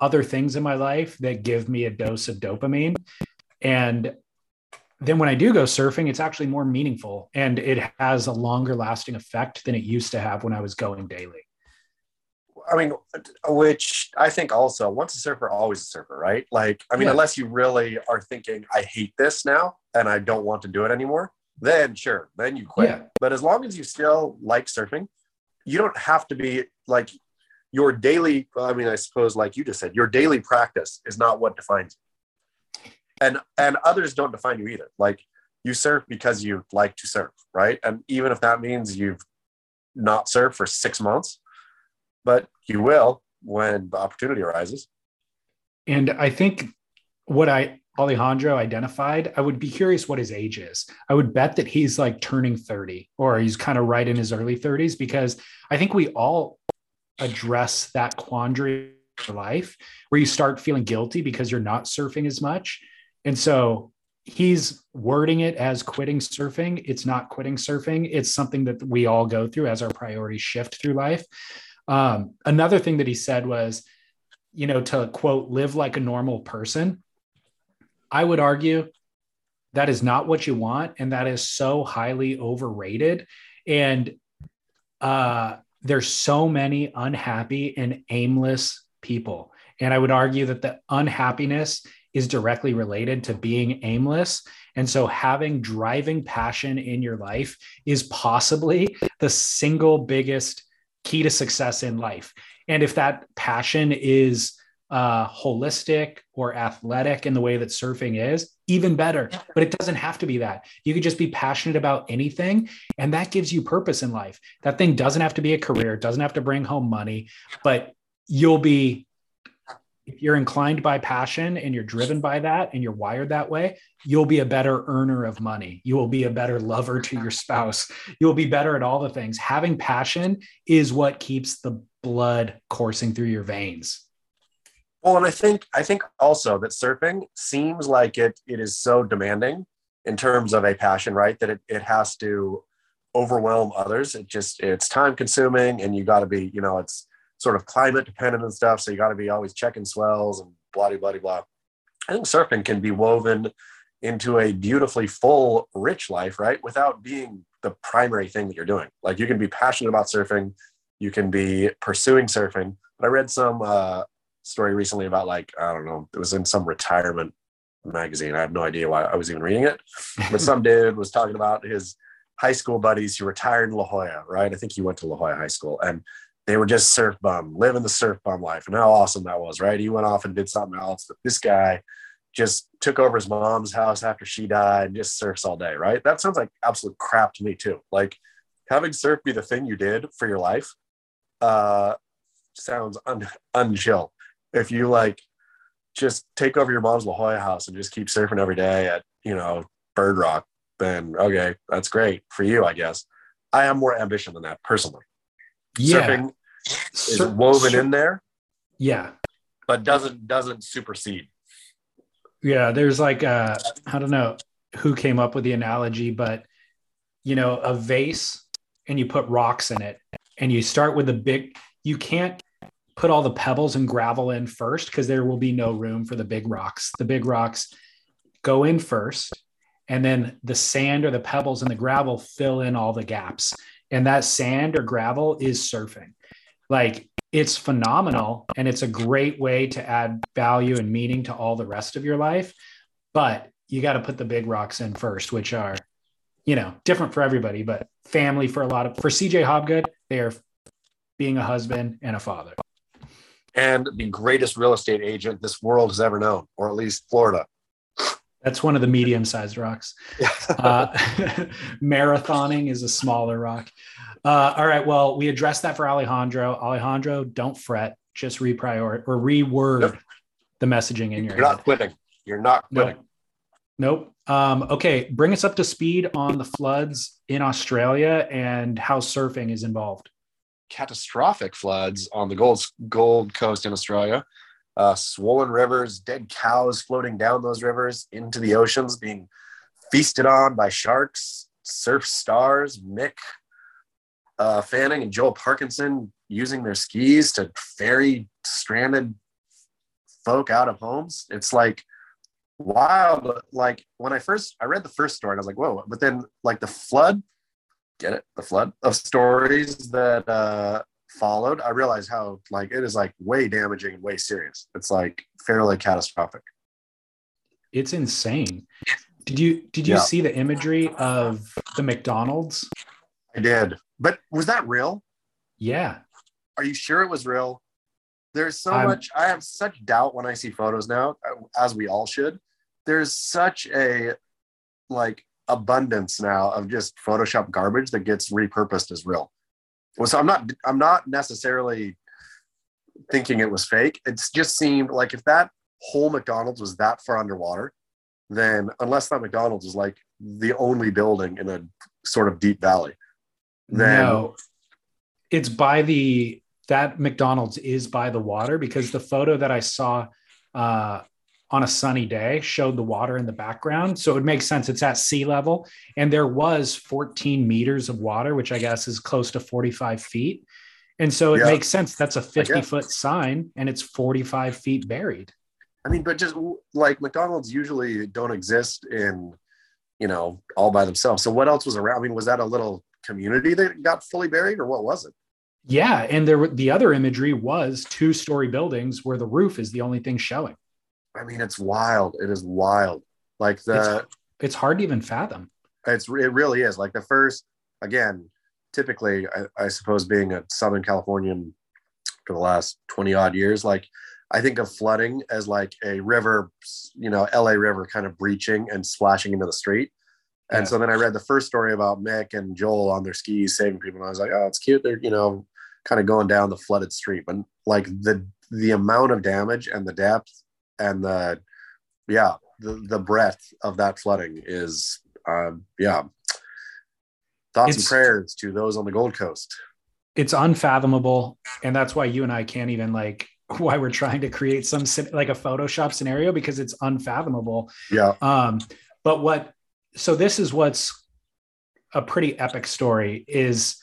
other things in my life that give me a dose of dopamine. And then when I do go surfing, it's actually more meaningful and it has a longer lasting effect than it used to have when I was going daily. I mean, which I think also once a surfer, always a surfer, right? Like, I mean, Yeah. unless you really are thinking, I hate this now and I don't want to do it anymore, then sure, then you quit. Yeah. But as long as you still like surfing, you don't have to be like your daily, I mean, I suppose, like you just said, your daily practice is not what defines you. And and others don't define you either. Like you surf because you like to surf, right? And even if that means you've not surfed for six months, but you will when the opportunity arises. And I think what I Alejandro identified, I would be curious what his age is. I would bet that he's like turning 30 or he's kind of right in his early 30s because I think we all address that quandary in life where you start feeling guilty because you're not surfing as much. And so he's wording it as quitting surfing. It's not quitting surfing. It's something that we all go through as our priorities shift through life. Um, another thing that he said was, you know, to quote, live like a normal person. I would argue that is not what you want. And that is so highly overrated. And uh, there's so many unhappy and aimless people. And I would argue that the unhappiness is directly related to being aimless. And so having driving passion in your life is possibly the single biggest key to success in life. And if that passion is uh, holistic or athletic in the way that surfing is, even better. But it doesn't have to be that. You could just be passionate about anything, and that gives you purpose in life. That thing doesn't have to be a career, doesn't have to bring home money, but you'll be. If you're inclined by passion and you're driven by that and you're wired that way, you'll be a better earner of money. You will be a better lover to your spouse. You'll be better at all the things. Having passion is what keeps the blood coursing through your veins. Well, and I think I think also that surfing seems like it it is so demanding in terms of a passion, right? That it, it has to overwhelm others. It just it's time consuming and you gotta be, you know, it's sort of climate dependent and stuff. So you gotta be always checking swells and blah blah blah blah. I think surfing can be woven into a beautifully full, rich life, right? Without being the primary thing that you're doing. Like you can be passionate about surfing, you can be pursuing surfing. But I read some uh, story recently about like I don't know, it was in some retirement magazine. I have no idea why I was even reading it, but some dude was talking about his high school buddies who retired in La Jolla, right? I think he went to La Jolla High School, and they were just surf bum, living the surf bum life, and how awesome that was, right? He went off and did something else, but this guy just took over his mom's house after she died and just surfs all day, right? That sounds like absolute crap to me too. Like having surf be the thing you did for your life uh, sounds un- unchill. If you like just take over your mom's La Jolla house and just keep surfing every day at, you know, Bird Rock, then okay, that's great for you, I guess. I have more ambition than that personally. Yeah. Surfing is Sur- woven sur- in there, Yeah. but doesn't doesn't supersede. Yeah, there's like uh I don't know who came up with the analogy, but you know, a vase and you put rocks in it and you start with the big you can't put all the pebbles and gravel in first because there will be no room for the big rocks. The big rocks go in first and then the sand or the pebbles and the gravel fill in all the gaps. And that sand or gravel is surfing. Like it's phenomenal and it's a great way to add value and meaning to all the rest of your life but you got to put the big rocks in first which are you know different for everybody but family for a lot of for cj hobgood they are being a husband and a father And the greatest real estate agent this world has ever known, or at least Florida. That's one of the medium sized rocks uh, marathoning is a smaller rock uh, all right well we addressed that for alejandro alejandro don't fret just reprioritize or reword Yep. the messaging in your You're head. not quitting. You're not quitting. Nope. Nope. Um, okay, bring us up to speed on the floods in Australia and how surfing is involved. Catastrophic floods on the Gold Gold Coast in Australia. Uh, swollen rivers, dead cows floating down those rivers into the oceans, being feasted on by sharks. Surf stars Mick uh, Fanning and Joel Parkinson using their skis to ferry stranded folk out of homes. It's like wild. Like when I first I read the first story, and I was like, whoa. But then like the flood, get it? The flood of stories that uh followed, I realized how like it is like way damaging and way serious. It's like fairly catastrophic. It's insane. Did you did you Yeah. see the imagery of the McDonald's? I did. But was that real? Yeah. Are you sure it was real? There's so I'm- much. I have such doubt when I see photos now, as we all should. There's such a like abundance now of just Photoshop garbage that gets repurposed as real. Well, so I'm not. I'm not necessarily thinking it was fake. It just seemed like if that whole McDonald's was that far underwater, then unless that McDonald's is like the only building in a sort of deep valley, then no. It's by the that McDonald's is by the water because the photo that I saw uh, on a sunny day showed the water in the background. So it would make sense. It's at sea level. And there was 14 meters of water, which I guess is close to 45 feet. And so it Yeah. makes sense. That's a 50 foot sign and it's 45 feet buried. I mean, but just like McDonald's usually don't exist in, you know, all by themselves. So what else was around? I mean, was that a little community that got fully buried, or what was it? Yeah. And there were the other imagery was two story buildings where the roof is the only thing showing. I mean, it's wild. It is wild. Like the It's hard to even fathom. it's it really is. Like the first again, typically, I, I suppose being a Southern Californian for the last twenty odd years, like I think of flooding as like a river, you know, LA River kind of breaching and splashing into the street. And Yeah. so then I read the first story about Mick and Joel on their skis saving people, and I was like, oh, it's cute. They're you know kind of going down the flooded street, but like the the amount of damage and the depth and the yeah the the breadth of that flooding is uh, yeah. Thoughts and prayers to those on the Gold Coast. it's unfathomable and that's why you and i can't even like why we're trying to create some like a photoshop scenario because it's unfathomable Yeah, um but what so this is what's a pretty epic story is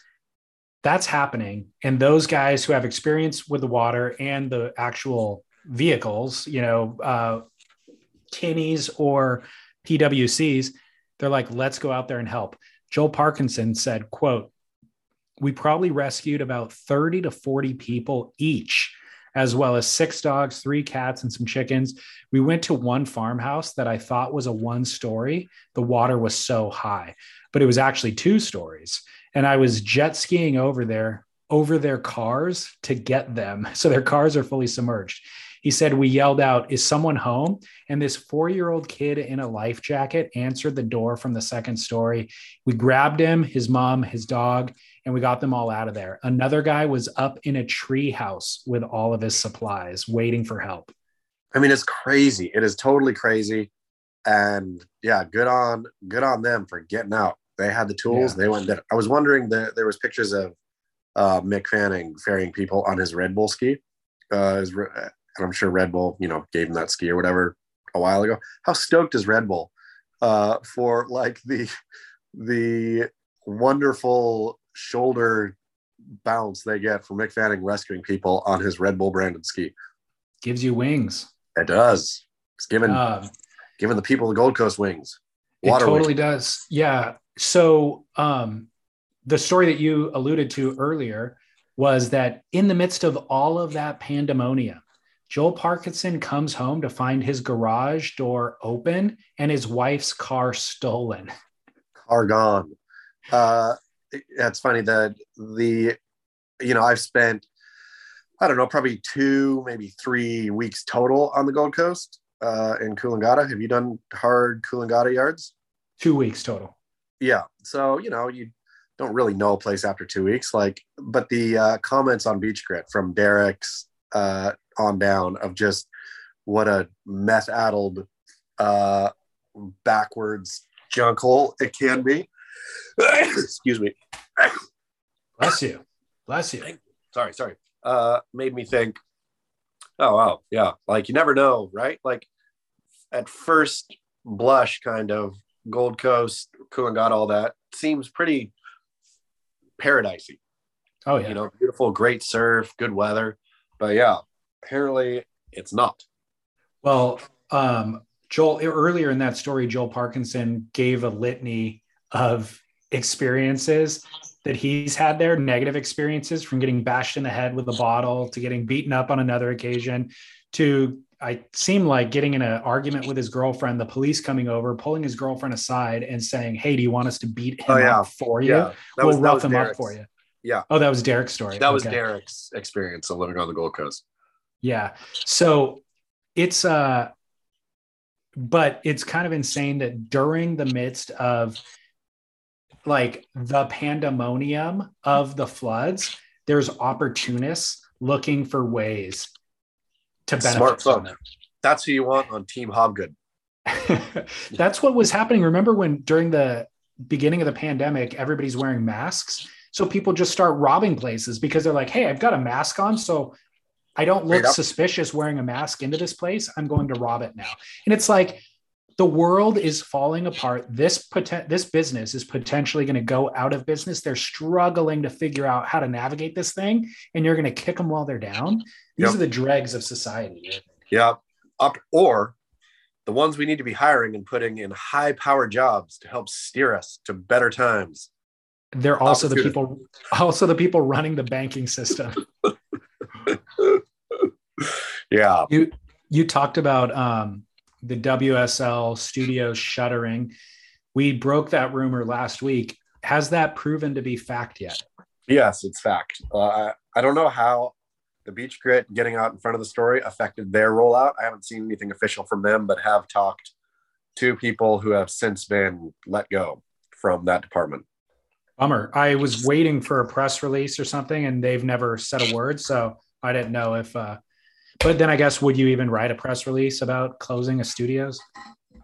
that's happening and those guys who have experience with the water and the actual vehicles you know uh tinnies or pwcs they're like let's go out there and help joel parkinson said quote we probably rescued about 30 to 40 people each as well as six dogs three cats and some chickens we went to one farmhouse that i thought was a one story the water was so high but it was actually two stories and I was jet skiing over there over their cars to get them. So their cars are fully submerged. He said, We yelled out, Is someone home? And this four year old kid in a life jacket answered the door from the second story. We grabbed him, his mom, his dog, and we got them all out of there. Another guy was up in a tree house with all of his supplies, waiting for help. I mean, it's crazy. It is totally crazy. And yeah, good on good on them for getting out. They had the tools. Yeah. They went. I was wondering that there was pictures of uh, Mick Fanning ferrying people on his Red Bull ski. Uh, his, and I'm sure Red Bull, you know, gave him that ski or whatever a while ago. How stoked is Red Bull uh, for like the the wonderful shoulder bounce they get from Mick Fanning rescuing people on his Red Bull branded ski? Gives you wings. It does. It's given uh, giving the people of the Gold Coast wings. Water it totally wings. does. Yeah. So um, the story that you alluded to earlier was that in the midst of all of that pandemonium, Joel Parkinson comes home to find his garage door open and his wife's car stolen. Car gone. Uh, that's funny that the, you know, I've spent, I don't know, probably two, maybe three weeks total on the Gold Coast uh, in Coolangatta. Have you done hard Coolangatta yards? Two weeks total. Yeah. So, you know, you don't really know a place after two weeks. Like, but the uh, comments on Beach Grit from Derek's uh, on down of just what a meth addled, uh, backwards junk hole it can be. Excuse me. Bless you. Bless you. Sorry, sorry. Uh, made me think, oh, wow. Yeah. Like, you never know, right? Like, at first blush, kind of, Gold Coast, Coolangatta, all that seems pretty paradisey. Oh yeah, you know, beautiful, great surf, good weather, but yeah, apparently it's not. Well, um, Joel earlier in that story, Joel Parkinson gave a litany of experiences that he's had there, negative experiences from getting bashed in the head with a bottle to getting beaten up on another occasion to I seem like getting in an argument with his girlfriend, the police coming over, pulling his girlfriend aside and saying, Hey, do you want us to beat him oh, yeah. up for you? Yeah. That we'll was, rough him Derek's. up for you. Yeah. Oh, that was Derek's story. That was Derek's experience of living on the Gold Coast. Yeah. So it's uh but it's kind of insane that during the midst of like the pandemonium of the floods, there's opportunists looking for ways to benefit from them. That's who you want on Team Hobgood. That's what was happening. Remember when during the beginning of the pandemic, everybody's wearing masks. So people just start robbing places because they're like, hey, I've got a mask on. So I don't look suspicious wearing a mask into this place. I'm going to rob it now. And it's like the world is falling apart. This poten- this business is potentially going to go out of business. They're struggling to figure out how to navigate this thing, and you're going to kick them while they're down. These yep. are the dregs of society. Yeah, up or the ones we need to be hiring and putting in high power jobs to help steer us to better times. They're also the people, also the people running the banking system. yeah. You you talked about um, the WSL studio shuttering. We broke that rumor last week. Has that proven to be fact yet? Yes, it's fact. Uh, I don't know how the Beach Grit getting out in front of the story affected their rollout. I haven't seen anything official from them, but have talked to people who have since been let go from that department. Bummer. I was waiting for a press release or something, and they've never said a word. So I didn't know if uh, but then I guess would you even write a press release about closing a studios?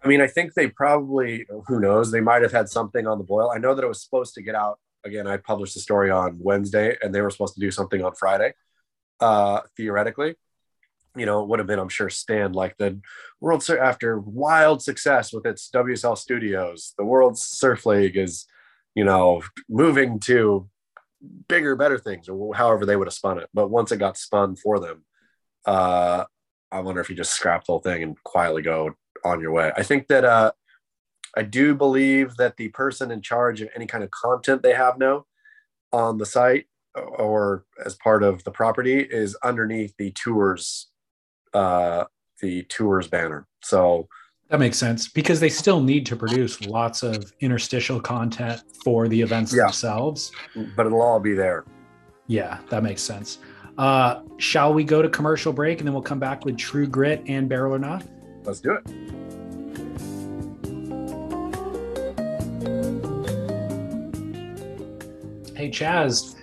I mean, I think they probably who knows, they might have had something on the boil. I know that it was supposed to get out again. I published the story on Wednesday and they were supposed to do something on Friday, uh, theoretically. you know, it would have been, I'm sure, stand like the World Surf after wild success with its WSL studios. The World Surf League is, you know, moving to bigger, better things, or however they would have spun it. But once it got spun for them, uh, I wonder if you just scrap the whole thing and quietly go on your way. I think that uh, I do believe that the person in charge of any kind of content they have now on the site or as part of the property is underneath the tours uh, the tours banner. So that makes sense because they still need to produce lots of interstitial content for the events yeah. themselves. But it'll all be there. Yeah, that makes sense. Uh, shall we go to commercial break and then we'll come back with True Grit and Barrel or Not? Let's do it. Hey, Chaz.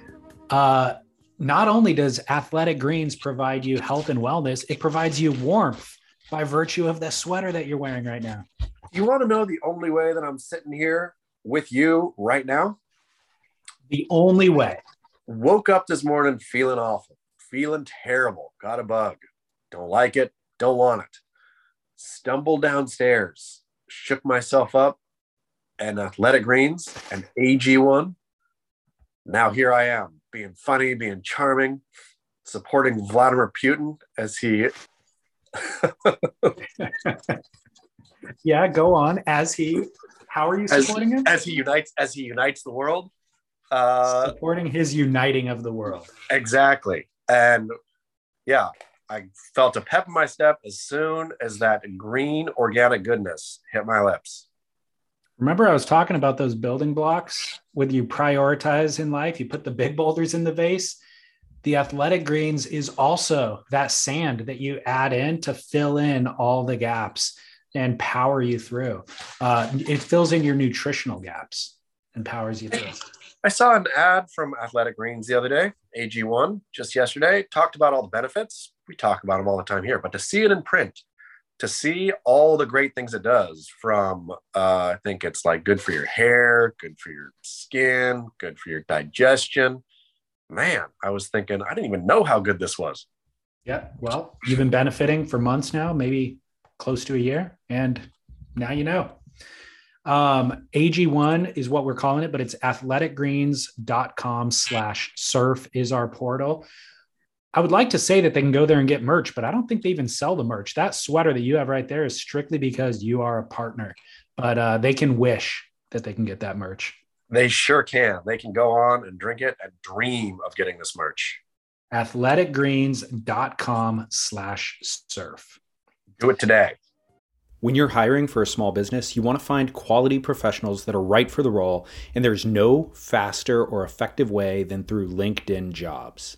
Uh, not only does Athletic Greens provide you health and wellness, it provides you warmth by virtue of the sweater that you're wearing right now. You want to know the only way that I'm sitting here with you right now? The only way. Woke up this morning feeling awful, feeling terrible, got a bug, don't like it, don't want it. Stumbled downstairs, shook myself up, and Athletic Greens, an AG1. Now here I am being funny, being charming, supporting Vladimir Putin as he. yeah, go on. As he, how are you supporting as, him? As he unites, as he unites the world. Uh, supporting his uniting of the world. Exactly, and yeah, I felt a pep in my step as soon as that green organic goodness hit my lips. Remember, I was talking about those building blocks with you prioritize in life. You put the big boulders in the vase. The athletic greens is also that sand that you add in to fill in all the gaps and power you through. Uh, it fills in your nutritional gaps and powers you through. I saw an ad from Athletic Greens the other day, AG1, just yesterday, talked about all the benefits. We talk about them all the time here, but to see it in print to see all the great things it does from uh, i think it's like good for your hair good for your skin good for your digestion man i was thinking i didn't even know how good this was yeah well you've been benefiting for months now maybe close to a year and now you know um, ag1 is what we're calling it but it's athleticgreens.com slash surf is our portal I would like to say that they can go there and get merch, but I don't think they even sell the merch. That sweater that you have right there is strictly because you are a partner, but uh, they can wish that they can get that merch. They sure can. They can go on and drink it and dream of getting this merch. Athleticgreens.com slash surf. Do it today. When you're hiring for a small business, you want to find quality professionals that are right for the role, and there's no faster or effective way than through LinkedIn jobs.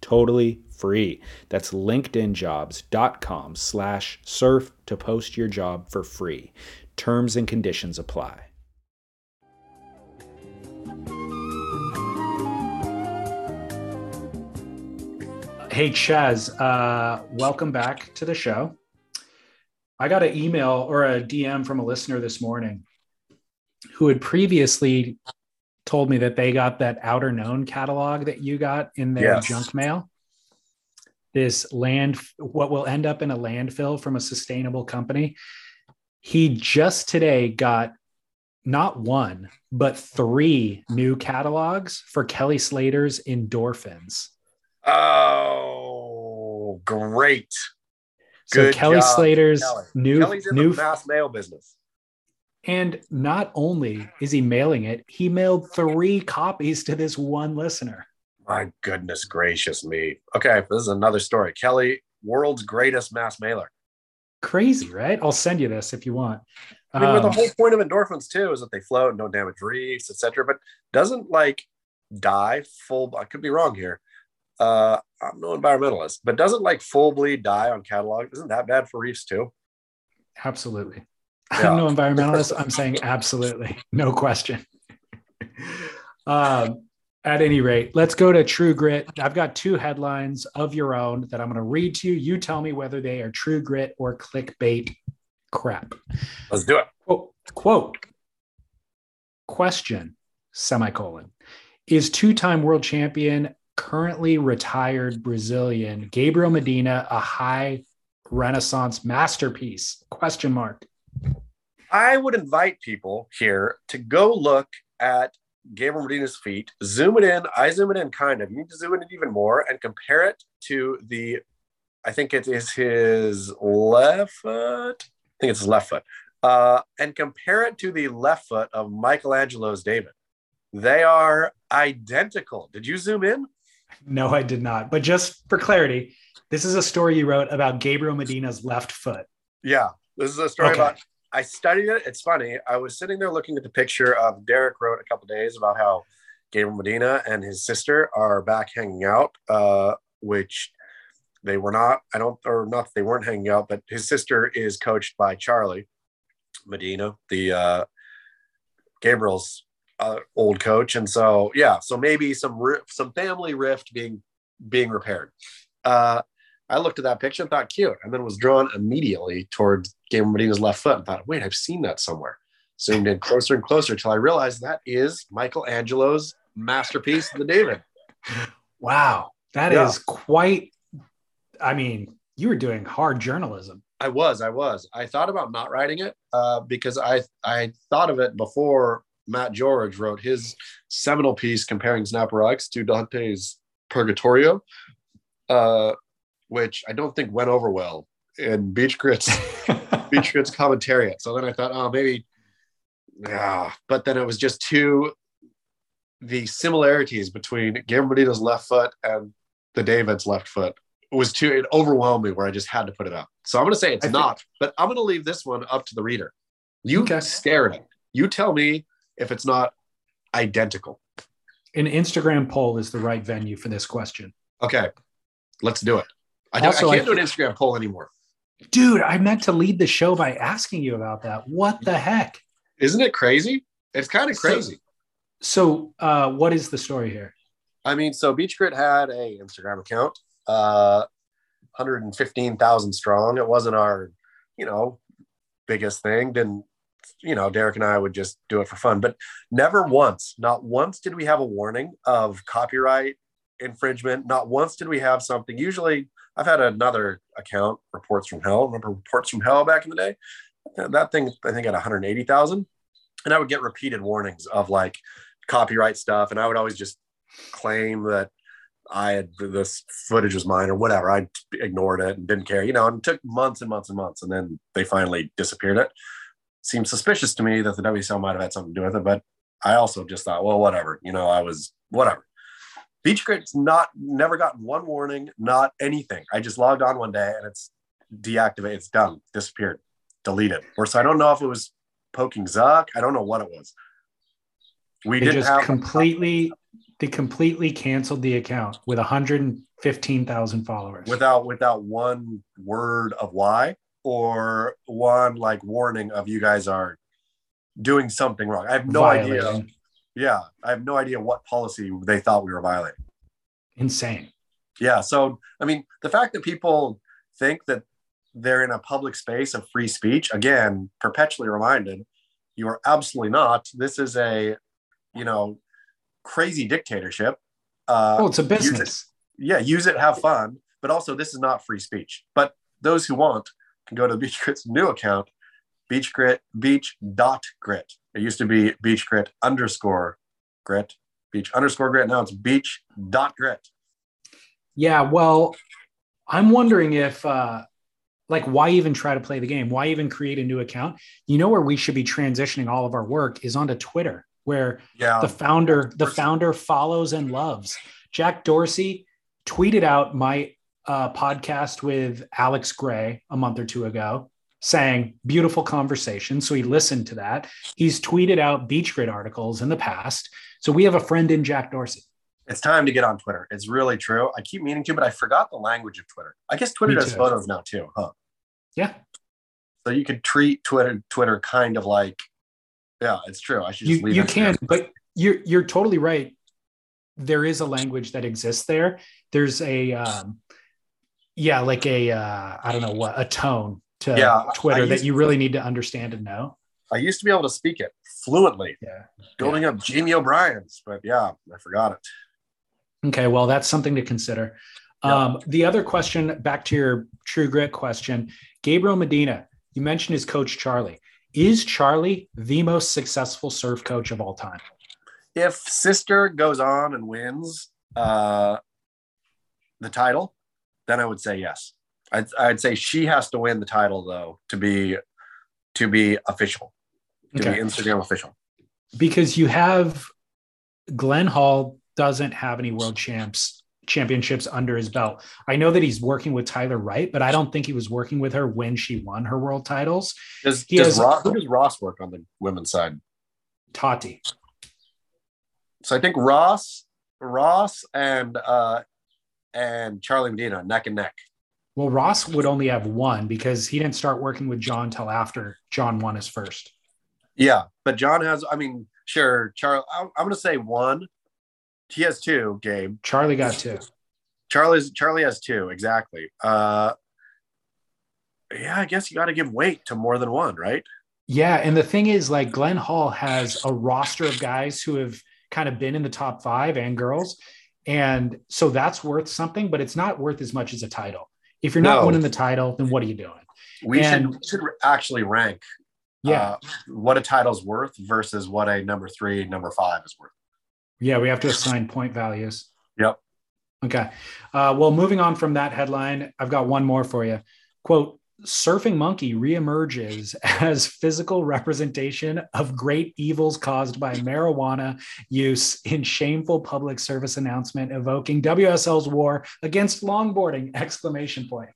totally free. That's linkedinjobs.com slash surf to post your job for free. Terms and conditions apply. Hey, Chaz, uh, welcome back to the show. I got an email or a DM from a listener this morning who had previously told me that they got that Outerknown catalog that you got in their yes. junk mail this land, what will end up in a landfill from a sustainable company. He just today got not one, but three new catalogs for Kelly Slater's Endorphins. Oh, great. So Good Kelly job, Slater's Kelly. new Kelly's in new the mass mail business. And not only is he mailing it, he mailed three copies to this one listener. My goodness gracious me. Okay, this is another story. Kelly, world's greatest mass mailer. Crazy, right? I'll send you this if you want. I mean, where the Um, whole point of endorphins too is that they float and don't damage reefs, etc. But doesn't like die full. I could be wrong here. Uh, I'm no environmentalist, but doesn't like full bleed die on catalog? Isn't that bad for reefs too? Absolutely. Yeah. I'm no environmentalist. I'm saying absolutely. No question. um, at any rate, let's go to True Grit. I've got two headlines of your own that I'm going to read to you. You tell me whether they are True Grit or clickbait crap. Let's do it. Quote, quote question semicolon is two-time world champion currently retired brazilian gabriel medina a high renaissance masterpiece question mark I would invite people here to go look at Gabriel Medina's feet, zoom it in. I zoom it in kind of. You need to zoom it in even more and compare it to the, I think it is his left foot. I think it's his left foot. Uh, and compare it to the left foot of Michelangelo's David. They are identical. Did you zoom in? no i did not but just for clarity this is a story you wrote about gabriel medina's left foot Yeah. This is a story Okay. about I studied it. It's funny. I was sitting there looking at the picture of Derek wrote a couple days about how Gabriel Medina and his sister are back hanging out, uh, which they were not. I don't, or not. They weren't hanging out, but his sister is coached by Charlie Medina, the uh, Gabriel's uh, old coach, and so yeah. So maybe some some family rift being being repaired. Uh, I looked at that picture and thought cute, and then was drawn immediately towards Gabriel Medina's left foot and thought, wait, I've seen that somewhere. Zoomed in closer and closer till I realized that is Michelangelo's masterpiece, the David. wow that is Yeah. quite i mean you were doing hard journalism I was, I was. I thought about not writing it uh, because I I thought of it before Matt George wrote his seminal piece comparing Snapper X to Dante's Purgatorio, uh, which I don't think went over well in Beach Grits Beach Grits commentariat. So then I thought, oh, maybe, yeah. But then it was just too the similarities between Medina's left foot and the David's left foot was too it overwhelmed me where I just had to put it up. So I'm going to say it's I think- not, but I'm going to leave this one up to the reader. You Okay. stare at it. You tell me if it's not identical. an instagram poll is the right venue for this question Okay, let's do it. I, don't, Also, I I can't do an Instagram poll anymore. Dude, I meant to lead the show by asking you about that. What the heck? Isn't it crazy? It's kind of So- crazy. So, uh, what is the story here? I mean, so Beach Grit had a Instagram account, uh, 115,000 strong. It wasn't our, you know, biggest thing. Didn't, you know, Derek and I would just do it for fun, but never once, not once did we have a warning of copyright infringement. Not once did we have something. Usually I've had another account, Reports from Hell. Remember Reports from Hell back in the day? That thing, I think, had 180,000. And I would get repeated warnings of like copyright stuff. And I would always just claim that I had this footage was mine or whatever. I ignored it and didn't care, you know, and took months and months and months. And then they finally disappeared it. Seemed suspicious to me that the WCL might have had something to do with it, but I also just thought, well, whatever, you know, I was whatever. Beach Grit's not never gotten one warning, not anything. I just logged on one day and it's deactivated, it's done, disappeared, deleted. Or so I don't know if it was poking Zuck. I don't know what it was. We They didn't just have completely, they completely canceled the account with 115,000 followers. without without one word of why or one like warning of you guys are doing something wrong. I have no idea. Yeah, I have no idea what policy they thought we were violating. Insane. Yeah, so I mean, the fact that people think that they're in a public space of free speech, again, perpetually reminded, you are absolutely not. This is a, you know, crazy dictatorship. Uh, Oh, it's a use business. yeah, use it, have fun, but also this is not free speech. But those who want can go to the Beach Grits new account beach grit, beach dot grit. It used to be beach grit underscore grit, beach underscore grit. Now it's beach dot grit. Yeah, well, I'm wondering if uh like why even try to play the game? Why even create a new account? You know where we should be transitioning all of our work is onto Twitter, where Yeah. the founder the founder follows and loves. Jack Dorsey tweeted out my uh, podcast with Alex Gray a month or two ago saying beautiful conversation. So he listened to that. He's tweeted out Beach Grit articles in the past. So we have a friend in Jack Dorsey. It's time to get on Twitter. It's really true. I keep meaning to, but I forgot the language of Twitter. I guess Twitter does photos now too, huh? Yeah. So you could treat Twitter Twitter kind of like, yeah, it's true. I should just you, leave you can there. but you're you're totally right there is a language that exists there there's a um yeah like a uh i don't know what a tone to Yeah, twitter that you really need to understand and know? I used to be able to speak it fluently, yeah. building up Jamie O'Brien's, but yeah, I forgot it. okay well that's something to consider. Um the other question back to your true grit question gabriel medina you mentioned his coach charlie. Is charlie the most successful surf coach of all time? If Sister goes on and wins uh, the title, then I would say yes. I'd, I'd say she has to win the title though to be to be official, to Okay. be Instagram official. because you have Glenn Hall doesn't have any world champs championships under his belt. I know that he's working with Tyler Wright, but I don't think he was working with her when she won her world titles. Does, He does has- Ross, who does Ross work on the women's side? Tati. So I think Ross, Ross and uh, and Charlie Medina neck and neck. Well, Ross would only have one because he didn't start working with John till after John won his first. Yeah, but John has. I mean, sure, Charlie. I'm, going to say one. He has two. Gabe. Charlie got two. Charlie's Charlie has two exactly. Uh, yeah, I guess you got to give weight to more than one, right? Yeah, and the thing is, like Glenn Hall has a roster of guys who have kind of been in the top five and girls, and so that's worth something, but it's not worth as much as a title. If you're not No. winning the title, then what are you doing? We And- should should actually rank. Yeah, uh, what a title's worth versus what a number three, number five is worth. yeah, we have to assign point values. Yep. Okay. Uh, well, moving on from that headline, I've got one more for you. Quote, surfing monkey reemerges as physical representation of great evils caused by marijuana use in shameful public service announcement evoking WSL's war against longboarding exclamation point.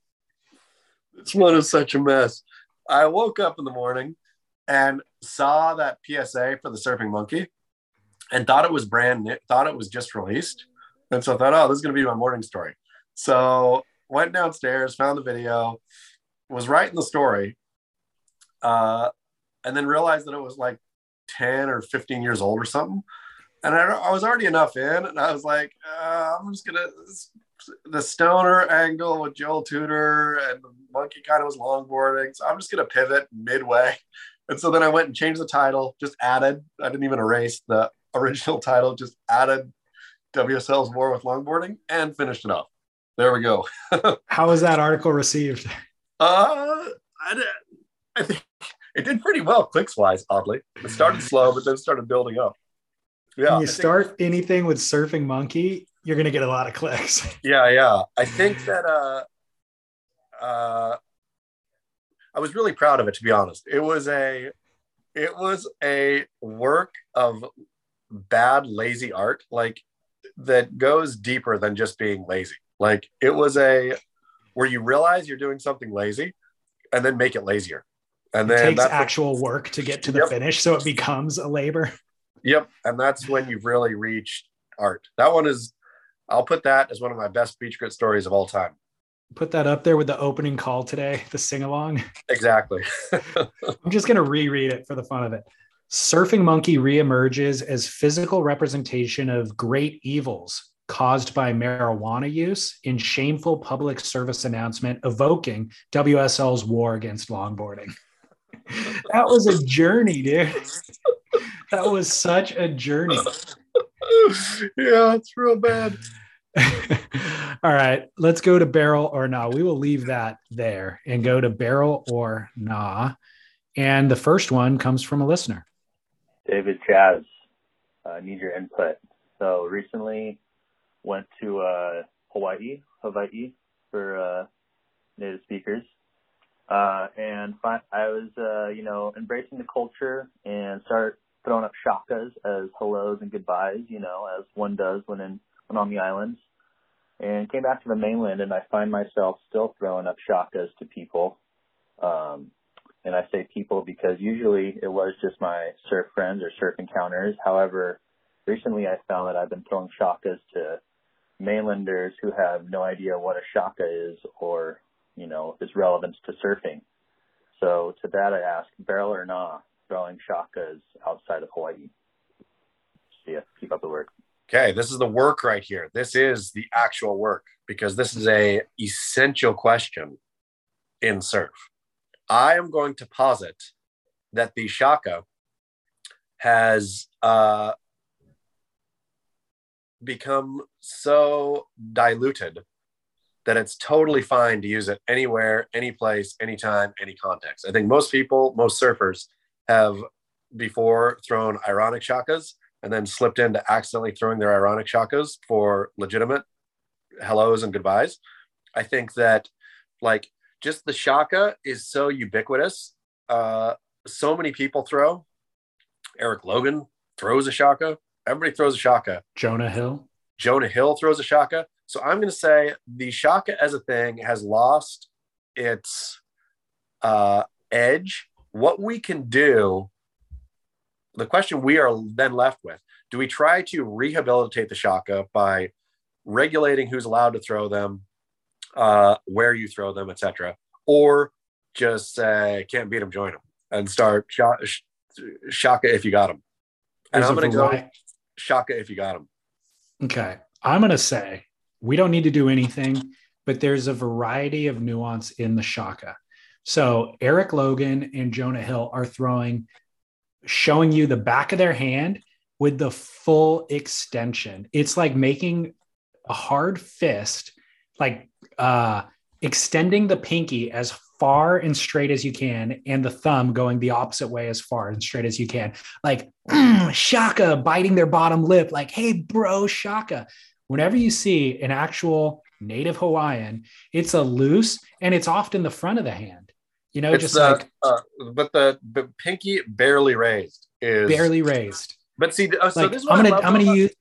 This one is such a mess. I woke up in the morning and saw that PSA for the Surfing Monkey and thought it was brand new, thought it was just released. And so I thought, oh, this is going to be my morning story. So went downstairs, found the video, was writing the story, uh, and then realized that it was like 10 or 15 years old or something. And I, I was already enough in, and I was like, uh, I'm just to the stoner angle with Joel Tudor and the monkey kind of was longboarding. So I'm just gonna pivot midway. And so then I went and changed the title, just added, I didn't even erase the original title, just added WSL's War with Longboarding and finished it off. There we go. How was that article received? Uh I, I think it did pretty well clicks wise, oddly. It started slow, but then started building up. Yeah. when I you think- start anything with surfing monkey, you're to get a lot of clicks. Yeah, yeah. I think that uh uh I was really proud of it to be honest. It was a it was a work of bad lazy art like that goes deeper than just being lazy. Like it was a where you realize you're doing something lazy and then make it lazier. And it then takes what- actual work to get to the Yep. finish, so it becomes a labor. Yep, and that's when you've really reached art. That one is I'll put that as one of my best beach grit stories of all time. Put that up there with the opening call today, the sing along. Exactly. I'm just going to reread it for the fun of it. Surfing Monkey reemerges as physical representation of great evils caused by marijuana use in shameful public service announcement evoking WSL's war against longboarding. that was a journey, dude. That was such a journey. yeah, it's real bad. All right, let's go to barrel or nah. We will leave that there and go to barrel or nah. And the first one comes from a listener. David Chas, uh, need your input. So recently went to uh, Hawaii, Hawaii for uh, native speakers. Uh, and fi- I was, uh, you know, embracing the culture and start throwing up shakas as hellos and goodbyes, you know, as one does when in when on the islands. And came back to the mainland, and I find myself still throwing up shakas to people. Um, and I say people because usually it was just my surf friends or surf encounters. However, recently I found that I've been throwing shakas to mainlanders who have no idea what a shaka is or, you know, its relevance to surfing. So to that I ask, barrel or nah, throwing shakas outside of Hawaii. So yeah, keep up the work. Okay, this is the work right here. This is the actual work because this is a essential question in surf. I am going to posit that the shaka has uh, become so diluted that it's totally fine to use it anywhere, any place, anytime, any context. I think most people, most surfers have before thrown ironic shakas and then slipped into accidentally throwing their ironic shakas for legitimate hellos and goodbyes. I think that like just the shaka is so ubiquitous. Uh, so many people throw. Erik Logan throws a shaka. Everybody throws a shaka. Jonah Hill. Jonah Hill throws a shaka. So I'm going to say the shaka as a thing has lost its uh, edge. What we can do, the question we are then left with, do we try to rehabilitate the shaka by regulating who's allowed to throw them, uh, where you throw them, etc., or just say can't beat them, join them, and start sh- shaka if you got them. And There's I'm a going to go shaka if you got them. Okay. I'm going to say we don't need to do anything, but there's a variety of nuance in the shaka. So Erik Logan and Jonah Hill are throwing, showing you the back of their hand with the full extension. It's like making a hard fist, like uh, extending the pinky as far and straight as you can, and the thumb going the opposite way as far and straight as you can. Like "Mm, shaka biting their bottom lip, like, hey, bro, shaka. Whenever you see an actual native Hawaiian, it's a loose and it's often the front of the hand. You know, It's just the, like uh, but the, the pinky barely raised is barely raised. But see, uh, so like this I'm gonna I'm gonna about- use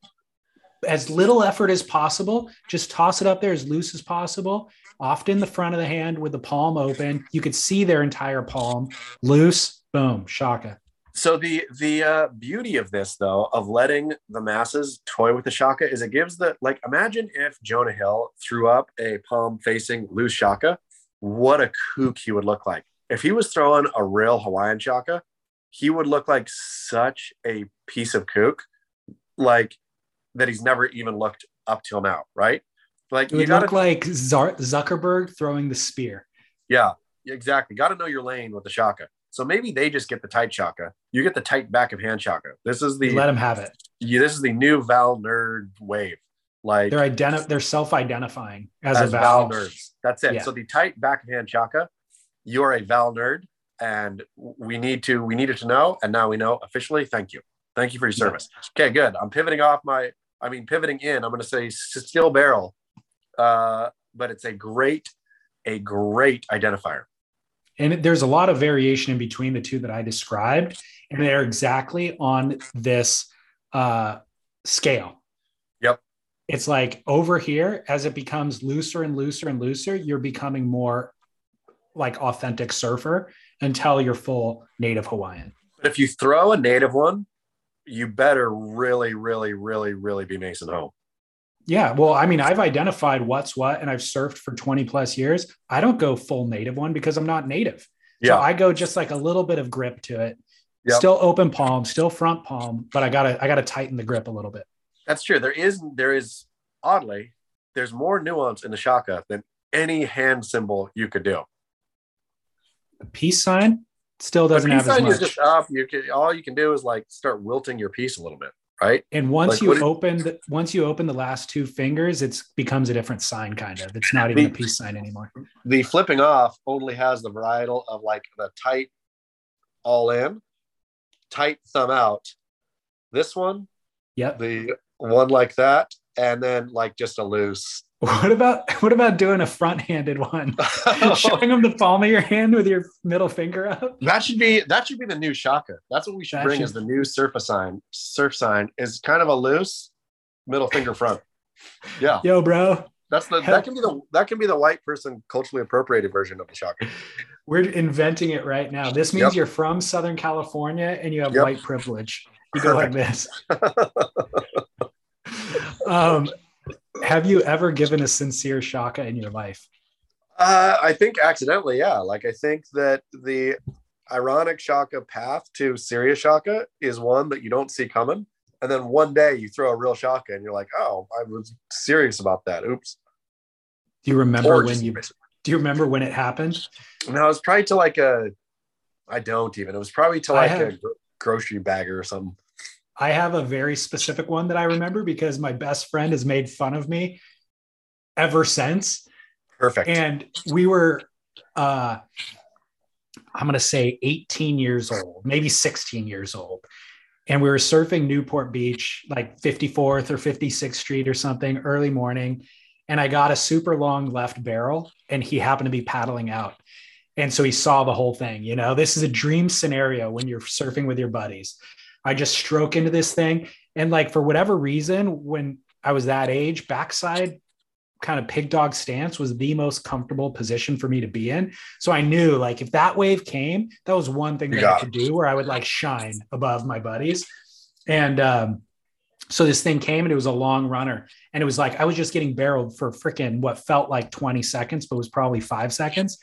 as little effort as possible. Just toss it up there as loose as possible. Often the front of the hand with the palm open. You could see their entire palm. Loose, boom, shaka. So the the uh, beauty of this, though, of letting the masses toy with the shaka, is it gives the like. Imagine if Jonah Hill threw up a palm facing loose shaka. What a kook he would look like if he was throwing a real Hawaiian shaka. He would look like such a piece of kook, like that he's never even looked up till now, right? Like It would gotta, look like Zar- Zuckerberg throwing the spear. yeah, exactly. Got to know your lane with the shaka. So maybe they just get the tight shaka. You get the tight back of hand shaka. This is the let them have it. you, this is the new Val nerd wave. Like They're identi- They're self-identifying as, as a Val Val. nerds. That's it. Yeah. So the tight back of hand shaka, you are a Val nerd, and we need to we needed to know, and now we know officially. Thank you, thank you for your Yeah. service. Okay, good. I'm pivoting off my. I mean, pivoting in. I'm going to say steel barrel, uh, but it's a great, a great identifier. And there's a lot of variation in between the two that I described, and they're exactly on this uh, scale. Yep. It's like over here, as it becomes looser and looser and looser, you're becoming more like authentic surfer until you're full native Hawaiian. But if you throw a native one, you better really, really, really, really be Mason home. Yeah. Well, I mean, I've identified what's what and I've surfed for 20 plus years. I don't go full native one because I'm not native. Yeah. So I go just like a little bit of grip to it. Yep. Still open palm, still front palm, but I gotta I gotta tighten the grip a little bit. That's true. There is there is oddly there's more nuance in the shaka than any hand symbol you could do. A peace sign still doesn't But have peace as much. is just up. You can all you can do is like start wilting your piece a little bit, right? and once like, you open the, once you open the last two fingers, it becomes a different sign kind of. It's not even a peace sign anymore. The flipping off only has the varietal of like the tight all in, tight thumb out. This one, yeah, the one like that, and then like just a loose. What about what about doing a front-handed one? Showing them the palm of your hand with your middle finger up. That should be that should be the new shaka. That's what we should That bring should- as the new surf sign. Surf sign is kind of a loose middle finger front. Yeah, Yo, bro, that's the that can be the that can be the white person culturally appropriated version of the shaka. we're inventing it right now. This means Yep. you're from Southern California and you have Yep. white privilege. You go like this. um, have you ever given a sincere shaka in your life? Uh, I think accidentally, yeah. Like I think that the ironic shaka path to serious shaka is one that you don't see coming, and then one day you throw a real shaka and you're like, oh, I was serious about that. Oops. Do you remember Or when you do you remember when it happened? No, it was probably to like a. I don't even. It was probably to like have- a gro- grocery bagger or something. I have a very specific one that I remember because my best friend has made fun of me ever since. Perfect. And we were uh I'm gonna say 18 years old, maybe 16 years old. And we were surfing Newport Beach, like 54th or 56th Street or something, early morning. And I got a super long left barrel, and he happened to be paddling out. And so he saw the whole thing. You know, this is a dream scenario when you're surfing with your buddies. I just stroke into this thing. And like for whatever reason, when I was that age, backside kind of pig dog stance was the most comfortable position for me to be in. So I knew like if that wave came, that was one thing You that I could do where I would like shine above my buddies. And um, so this thing came and it was a long runner. And it was like I was just getting barreled for freaking what felt like 20 seconds, but was probably five seconds.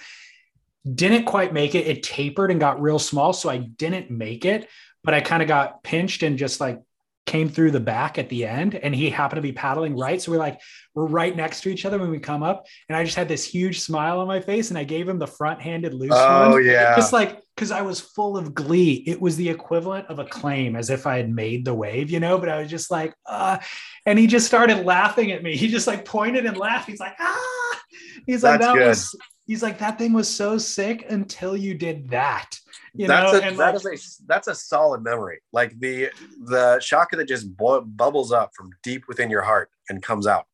Didn't quite make it. It tapered and got real small. So I didn't make it, but I kind of got pinched and just like came through the back at the end. And he happened to be paddling right. So we're like, we're right next to each other when we come up. And I just had this huge smile on my face and I gave him the front handed loose Oh one. yeah. Just like, because I was full of glee. It was the equivalent of a claim as if I had made the wave, you know, but I was just like, uh, and he just started laughing at me. He just like pointed and laughed. He's like, ah, he's like, That's that good. was, he's like, that thing was so sick until you did that, you that's know, a, and that like, is a that's a solid memory. Like the the shaka that just bu- bubbles up from deep within your heart and comes out.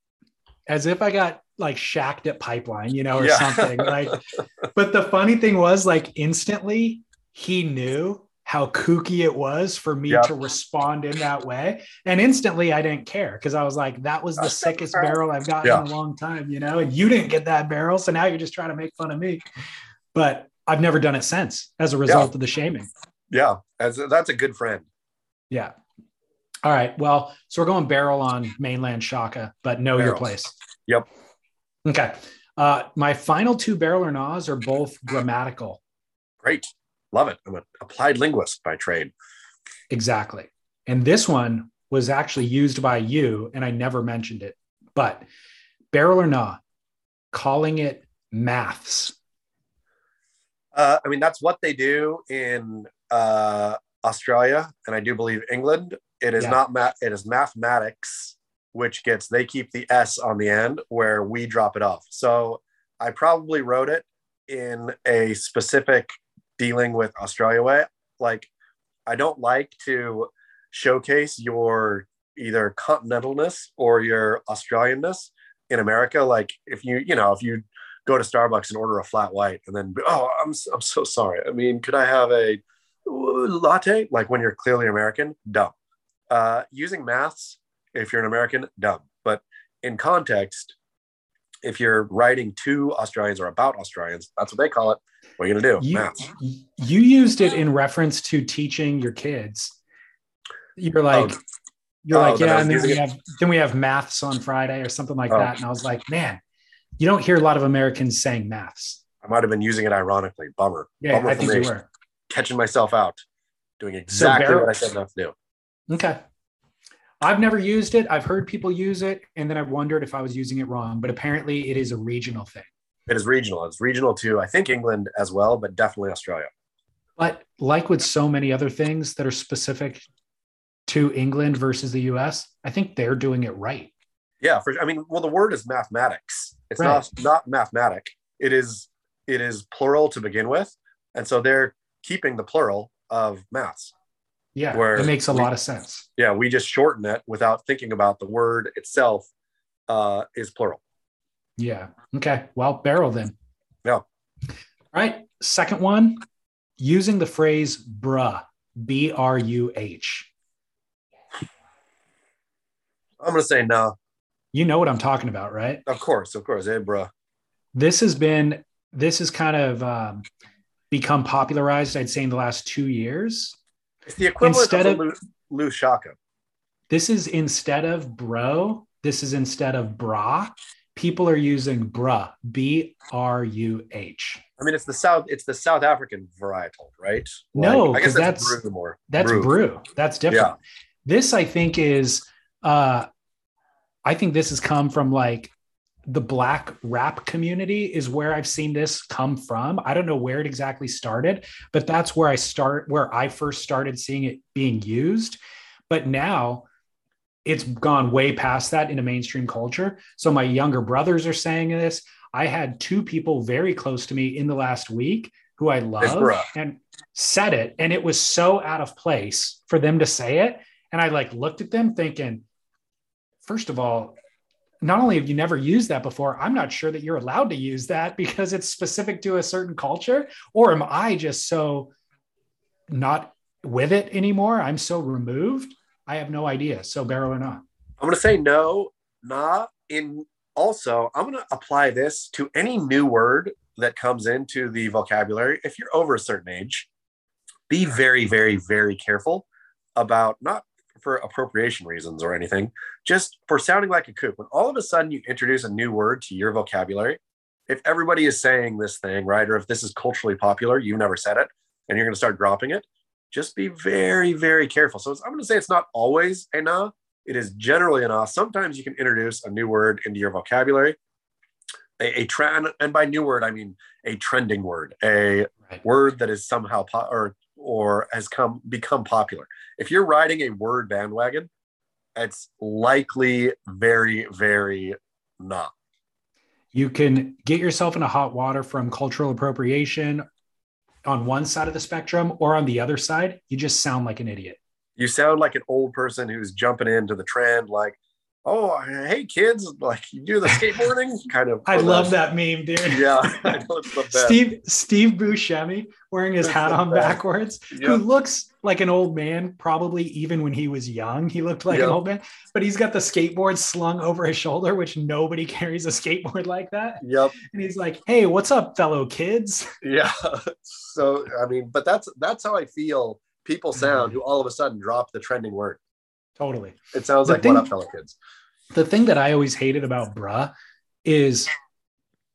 as if I got like shacked at pipeline, you know, or Yeah. something. Like, but the funny thing was, like, instantly he knew how kooky it was for me Yeah. to respond in that way. And instantly I didn't care because I was like, that was the That's sickest barrel I've gotten Yeah. in a long time, you know, and you didn't get that barrel. So now you're just trying to make fun of me. But I've never done it since as a result of the shaming. Yeah, as that's a good friend. Yeah. All right. Well, so we're going barrel on mainland Shaka, but know your place. Yep. Okay. Uh, my final two barrel or nas are both grammatical. Great, love it. I'm an applied linguist by trade. Exactly. And this one was actually used by you, and I never mentioned it. But barrel or not, calling it maths. Uh, I mean, that's what they do in uh, Australia, and I do believe England. It is Yeah. not math. It is mathematics, which gets they keep the s on the end, where we drop it off. So I probably wrote it in a specific dealing with Australia way. Like, I don't like to showcase your either continentalness or your Australianness in America. Like, if you, you know, if you go to Starbucks and order a flat white and then, oh, I'm, I'm so sorry. I mean, could I have a latte? Like when you're clearly American, dumb. Uh, using maths, if you're an American, dumb. But in context, if you're writing to Australians or about Australians, that's what they call it. What are you gonna do? You, maths. you used it in reference to teaching your kids. You're oh, like, Oh. you're Oh, like, yeah, and then we it- have then we have maths on Friday or something like Oh. that. And I was like, man, you don't hear a lot of Americans saying maths. I might have been using it ironically. Bummer. Yeah, Bummer I think me. you were. Catching myself out, doing exactly barrel- what I said not to do. Okay. I've never used it. I've heard people use it, and then I've wondered if I was using it wrong. But apparently, it is a regional thing. It is regional. It's regional to I think England as well, but definitely Australia. But like with so many other things that are specific to England versus the US, I think they're doing it right. Yeah, for I mean, well, the word is mathematics. It's Right. not not mathematic. It is it is plural to begin with, and so they're keeping the plural of maths. Yeah, Where it makes a we- lot of sense. Yeah, we just shorten it without thinking about the word itself uh, is plural. Yeah. Okay. Well, barrel then. Yeah. All right. Second one, using the phrase bruh, B R U H. I'm gonna say no. You know what I'm talking about, right? Of course, of course. Hey, bruh. This has been, this has kind of um, become popularized, I'd say, in the last two years. It's the equivalent Instead of, of- Lou, Shaka. This is instead of bro, this is instead of bra. People are using bruh, B R U H. I mean, it's the South. It's the South African varietal, right? No, I guess 'cause that's, that's- brew more. That's brew. That's different. Yeah. This, I think, is uh I think this has come from like the black rap community is where I've seen this come from. I don't know where it exactly started, but that's where I start where I first started seeing it being used. But now it's gone way past that into mainstream culture. So my younger brothers are saying this. I had two people very close to me in the last week who I love and said it. And it was so out of place for them to say it. And I like looked at them thinking, first of all, not only have you never used that before, I'm not sure that you're allowed to use that because it's specific to a certain culture. Or am I just so not with it anymore? I'm so removed. I have no idea. So barrel or not. I'm gonna say no, nah. In also, I'm gonna apply this to any new word that comes into the vocabulary. If you're over a certain age, be very, very, very careful about not for appropriation reasons or anything, just for sounding like a kook. When all of a sudden you introduce a new word to your vocabulary, if everybody is saying this thing, right, or if this is culturally popular, you've never said it, and you're going to start dropping it, just be very, very careful. So it's- I'm going to say it's not always a nah. It is generally a nah. Sometimes you can introduce a new word into your vocabulary. A, a trend, and by new word, I mean a trending word, a Right. word that is somehow po- or or has come become popular. If you're riding a word bandwagon, it's likely very, very not. You can get yourself into hot water from cultural appropriation on one side of the spectrum or on the other side. You just sound like an idiot. You sound like an old person who's jumping into the trend, like, "Oh, hey kids, like you do the skateboarding." kind of. I love that meme, dude. Yeah, I know it's the best. Steve Steve Buscemi wearing his hat on backwards, Yep. who looks like an old man, probably even when he was young, he looked like Yep. an old man. But he's got the skateboard slung over his shoulder, which nobody carries a skateboard like that. Yep. And he's like, "Hey, what's up, fellow kids?" Yeah. So I mean, but that's that's how I feel people sound mm. who all of a sudden drop the trending word. Totally. It sounds The like thing- what up, fellow kids. the thing that I always hated about bruh is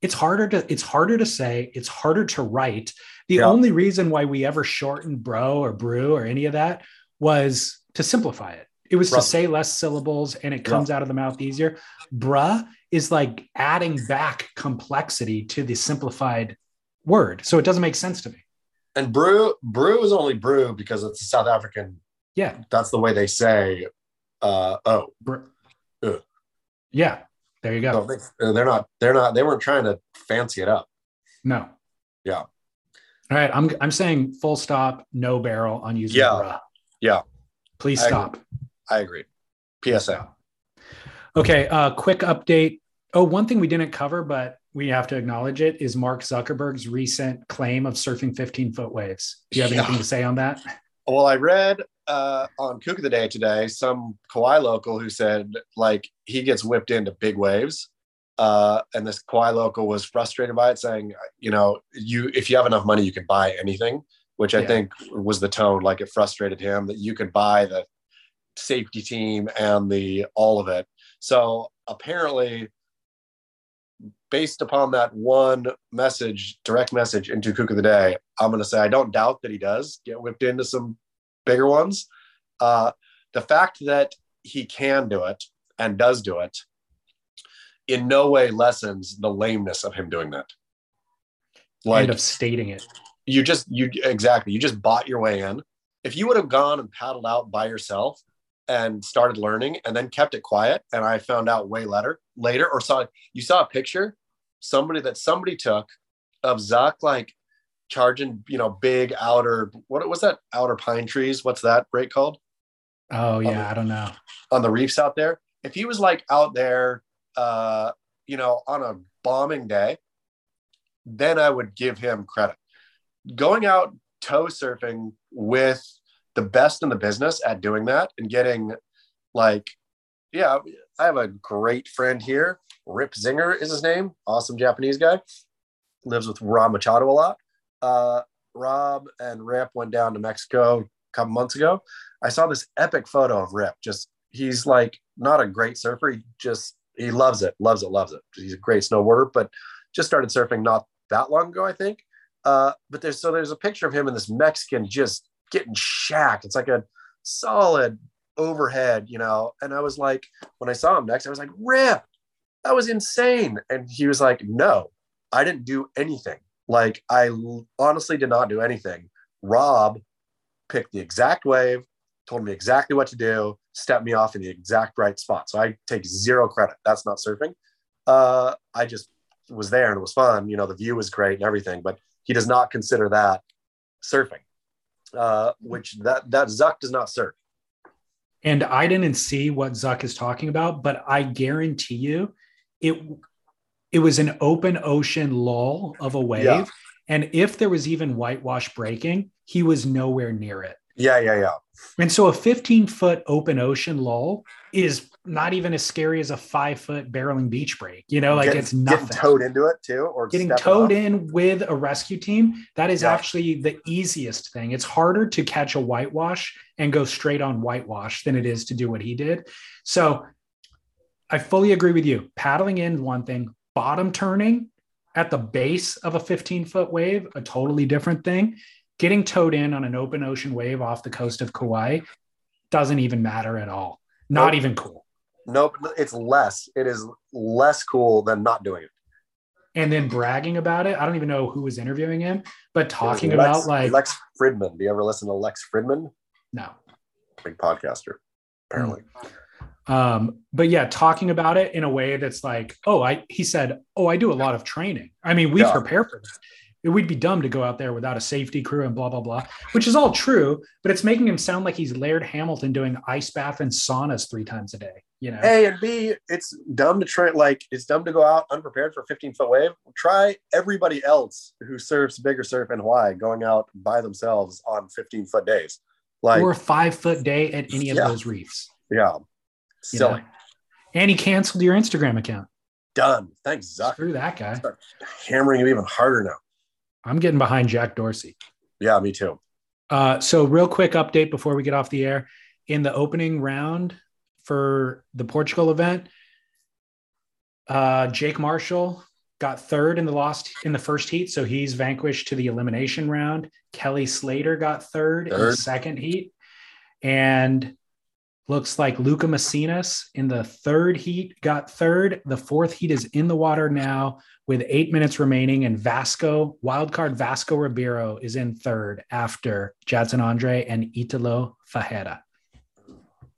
it's harder to it's harder to say, it's harder to write. The Yeah. only reason why we ever shortened bro or brew or any of that was to simplify it. It was Right. to say less syllables and it comes out of the mouth easier. Bruh is like adding back complexity to the simplified word. So it doesn't make sense to me. And brew brew is only brew because it's a South African. Yeah. That's the way they say. Uh, oh, Br- yeah. There you go. so they, they're not. They're not. They weren't trying to fancy it up. No. Yeah. All right. I'm I'm saying full stop, no barrel on using Yeah. bruh. Yeah. Please I agree. stop. I agree. PSA. Okay. Uh, quick update. Oh, one thing we didn't cover, but we have to acknowledge it is Mark Zuckerberg's recent claim of surfing 15 foot waves. Do you have Yeah. anything to say on that? Well, I read uh, on Kook of the Day today some Kauai local who said like he gets whipped into big waves, uh, and this Kauai local was frustrated by it, saying, you know, you if you have enough money, you can buy anything, which I Yeah. think was the tone. Like it frustrated him that you could buy the safety team and the all of it. So apparently, based upon that one message, direct message into Kook of the Day, I'm going to say I don't doubt that he does get whipped into some bigger ones. Uh, the fact that he can do it and does do it in no way lessens the lameness of him doing that. Like of stating it. you just you exactly you just bought your way in. If you would have gone and paddled out by yourself and started learning and then kept it quiet, and I found out way later later or saw you saw a picture somebody that somebody took of Zuck like charging, you know, big outer what was that outer pine trees? What's that break called? Oh yeah, the- I don't know. on the reefs out there. If he was like out there, uh, you know, on a bombing day, then I would give him credit. Going out tow surfing with the best in the business at doing that and getting like, yeah, I have a great friend here. Rip Zinger is his name. Awesome Japanese guy. Lives with Rob Machado a lot. Uh, Rob and Rip went down to Mexico a couple months ago. I saw this epic photo of Rip. Just he's like not a great surfer. He just he loves it, loves it, loves it. He's a great snowboarder, but just started surfing not that long ago, I think. Uh, but there's so there's a picture of him in this Mexican just getting shacked. It's like a solid overhead, you know. And I was like, when I saw him next, I was like, Rip, that was insane. And he was like, No, I didn't do anything. Like I honestly did not do anything. Rob picked the exact wave, told me exactly what to do, stepped me off in the exact right spot. So I take zero credit. That's not surfing. Uh, I just was there and it was fun. You know, the view was great and everything, but he does not consider that surfing, uh, which that that Zuck does not surf. And I didn't see what Zuck is talking about, but I guarantee you it it was an open ocean lull of a wave. Yeah. And if there was even whitewash breaking, he was nowhere near it. Yeah, yeah, yeah. And so a 15 foot open ocean lull is not even as scary as a five foot barreling beach break. You know, like Getting- it's nothing. Getting towed into it too, or Getting towed in with a rescue team, that is Yeah. actually the easiest thing. It's harder to catch a whitewash and go straight on whitewash than it is to do what he did. So I fully agree with you. Paddling in one thing, bottom turning at the base of a 15 foot wave, a totally different thing. Getting towed in on an open ocean wave off the coast of Kauai doesn't even matter at all. Not Nope. even cool. Nope, it's less. It is less cool than not doing it. And then bragging about it. I don't even know who was interviewing him, but talking was about like, Lex Fridman. Do you ever listen to Lex Fridman? no. Big podcaster, apparently. Hmm. Um, but yeah, talking about it in a way that's like, oh, I he said, oh, I do a lot of training. I mean, we Yeah. prepare for that It would be dumb to go out there without a safety crew and blah blah blah, which is all true, but it's making him sound like he's Laird Hamilton doing ice bath and saunas three times a day. You know, A and B, it's dumb to try like it's dumb to go out unprepared for a 15 foot wave. Try everybody else who surfs bigger surf in Hawaii going out by themselves on 15 foot days. Like or a five foot day at any of Yeah. those reefs. yeah, silly. know? And he canceled your Instagram account. Done. Thanks, Zuck. Screw that guy. Start hammering him even harder now. I'm getting behind Jack Dorsey. Yeah, me too. Uh, so, real quick update before we get off the air. In the opening round for the Portugal event, uh, Jake Marshall got third in the lost in the first heat, so he's vanquished to the elimination round. Kelly Slater got third, in the second heat, and looks like Lucca Mesinas in the third heat got third. The fourth heat is in the water now with eight minutes remaining, and Vasco wildcard Vasco Ribeiro is in third after Jadson Andre and Italo Ferreira.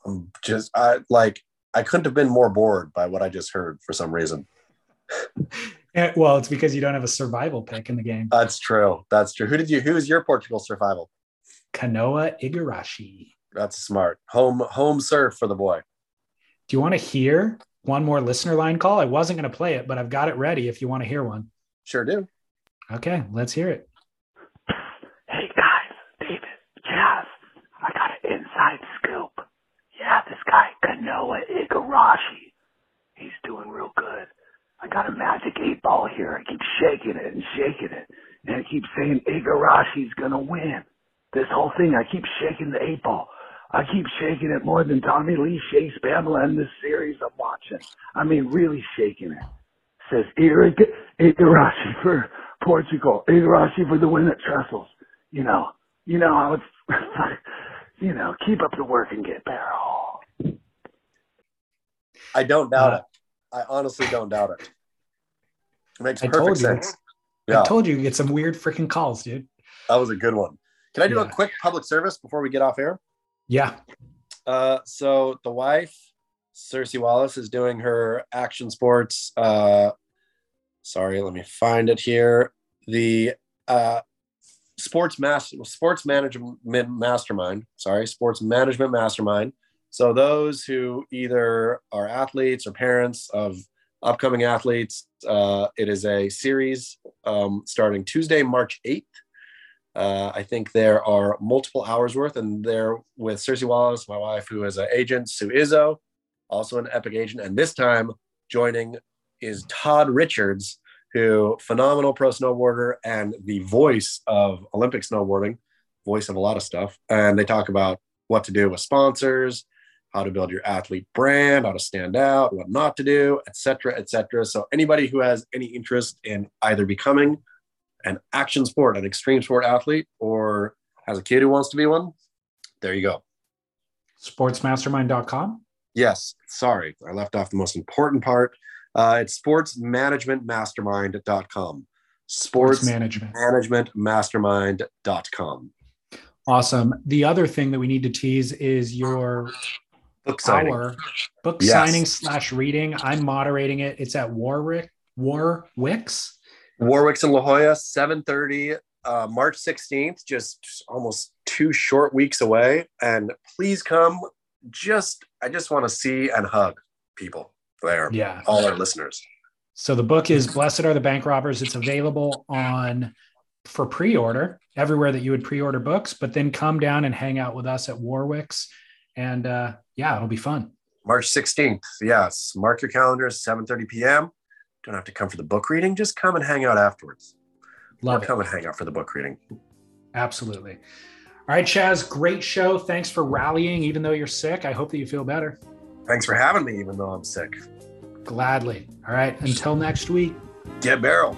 I'm just I like I couldn't have been more bored by what I just heard for some reason. Well, it's because you don't have a survival pick in the game. That's true. That's true. Who did you who is your Portugal survival? Kanoa Igarashi. That's smart. Home home surf for the boy. Do you want to hear one more listener line call? I wasn't going to play it, but I've got it ready if you want to hear one. Sure do. Okay, let's hear it. Hey guys, David, Chas, I got an inside scoop. Yeah, this guy, Kanoa Igarashi, he's doing real good. I got a magic eight ball here. I keep shaking it and shaking it. And I keep saying Igarashi's gonna win. This whole thing, I keep shaking the eight ball. I keep shaking it more than Tommy Lee shakes Pamela in this series I'm watching. I mean, really shaking it. Says Igar- Igarashi for Portugal. Igarashi for the win at Trestles. You know, you know how it's, you know, keep up the work and get barrel. I don't doubt Uh, it. I honestly don't doubt it. It makes I perfect told you. sense. Yeah, I told you you get some weird freaking calls, dude. that was a good one. Can I do a quick public service before we get off air? Yeah. Uh, so the wife, Cersei Wallace, is doing her action sports. Uh, sorry, let me find it here. The uh, sports master sports management mastermind. Sorry, sports management mastermind. So those who either are athletes or parents of upcoming athletes, uh, it is a series um, starting Tuesday, March eighth. Uh, I think there are multiple hours worth, and they're with Cersei Wallace, my wife, who is an agent, Sue Izzo, also an Epic agent, and this time joining is Todd Richards, who phenomenal pro snowboarder and the voice of Olympic snowboarding, voice of a lot of stuff. And they talk about what to do with sponsors, how to build your athlete brand, how to stand out, what not to do, etc., etc. So anybody who has any interest in either becoming an action sport, an extreme sport athlete, or has a kid who wants to be one, there you go. Sportsmastermind.com. Yes, sorry, I left off the most important part. Uh, it's sportsmanagementmastermind.com. Sports management. managementmastermind.com. Awesome. The other thing that we need to tease is your book signing. Our book yes. signing slash reading. I'm moderating it. It's at Warwick Warwick's. Warwick's in La Jolla, 7:30, uh, March 16th. Just almost two short weeks away. And please come. Just I just want to see and hug people there. Yeah. All our listeners. So the book is Blessed Are the Bank Robbers. It's available on for pre-order everywhere that you would pre-order books, but then come down and hang out with us at Warwick's. And uh, yeah, it'll be fun. March 16th. Yes. Mark your calendars, 7:30 p.m. Don't have to come for the book reading. Just come and hang out afterwards. Love or come and hang out for the book reading. Absolutely. All right, Chas, great show. Thanks for rallying, even though you're sick. I hope that you feel better. Thanks for having me, even though I'm sick. Gladly. All right. Until next week. Get barrel.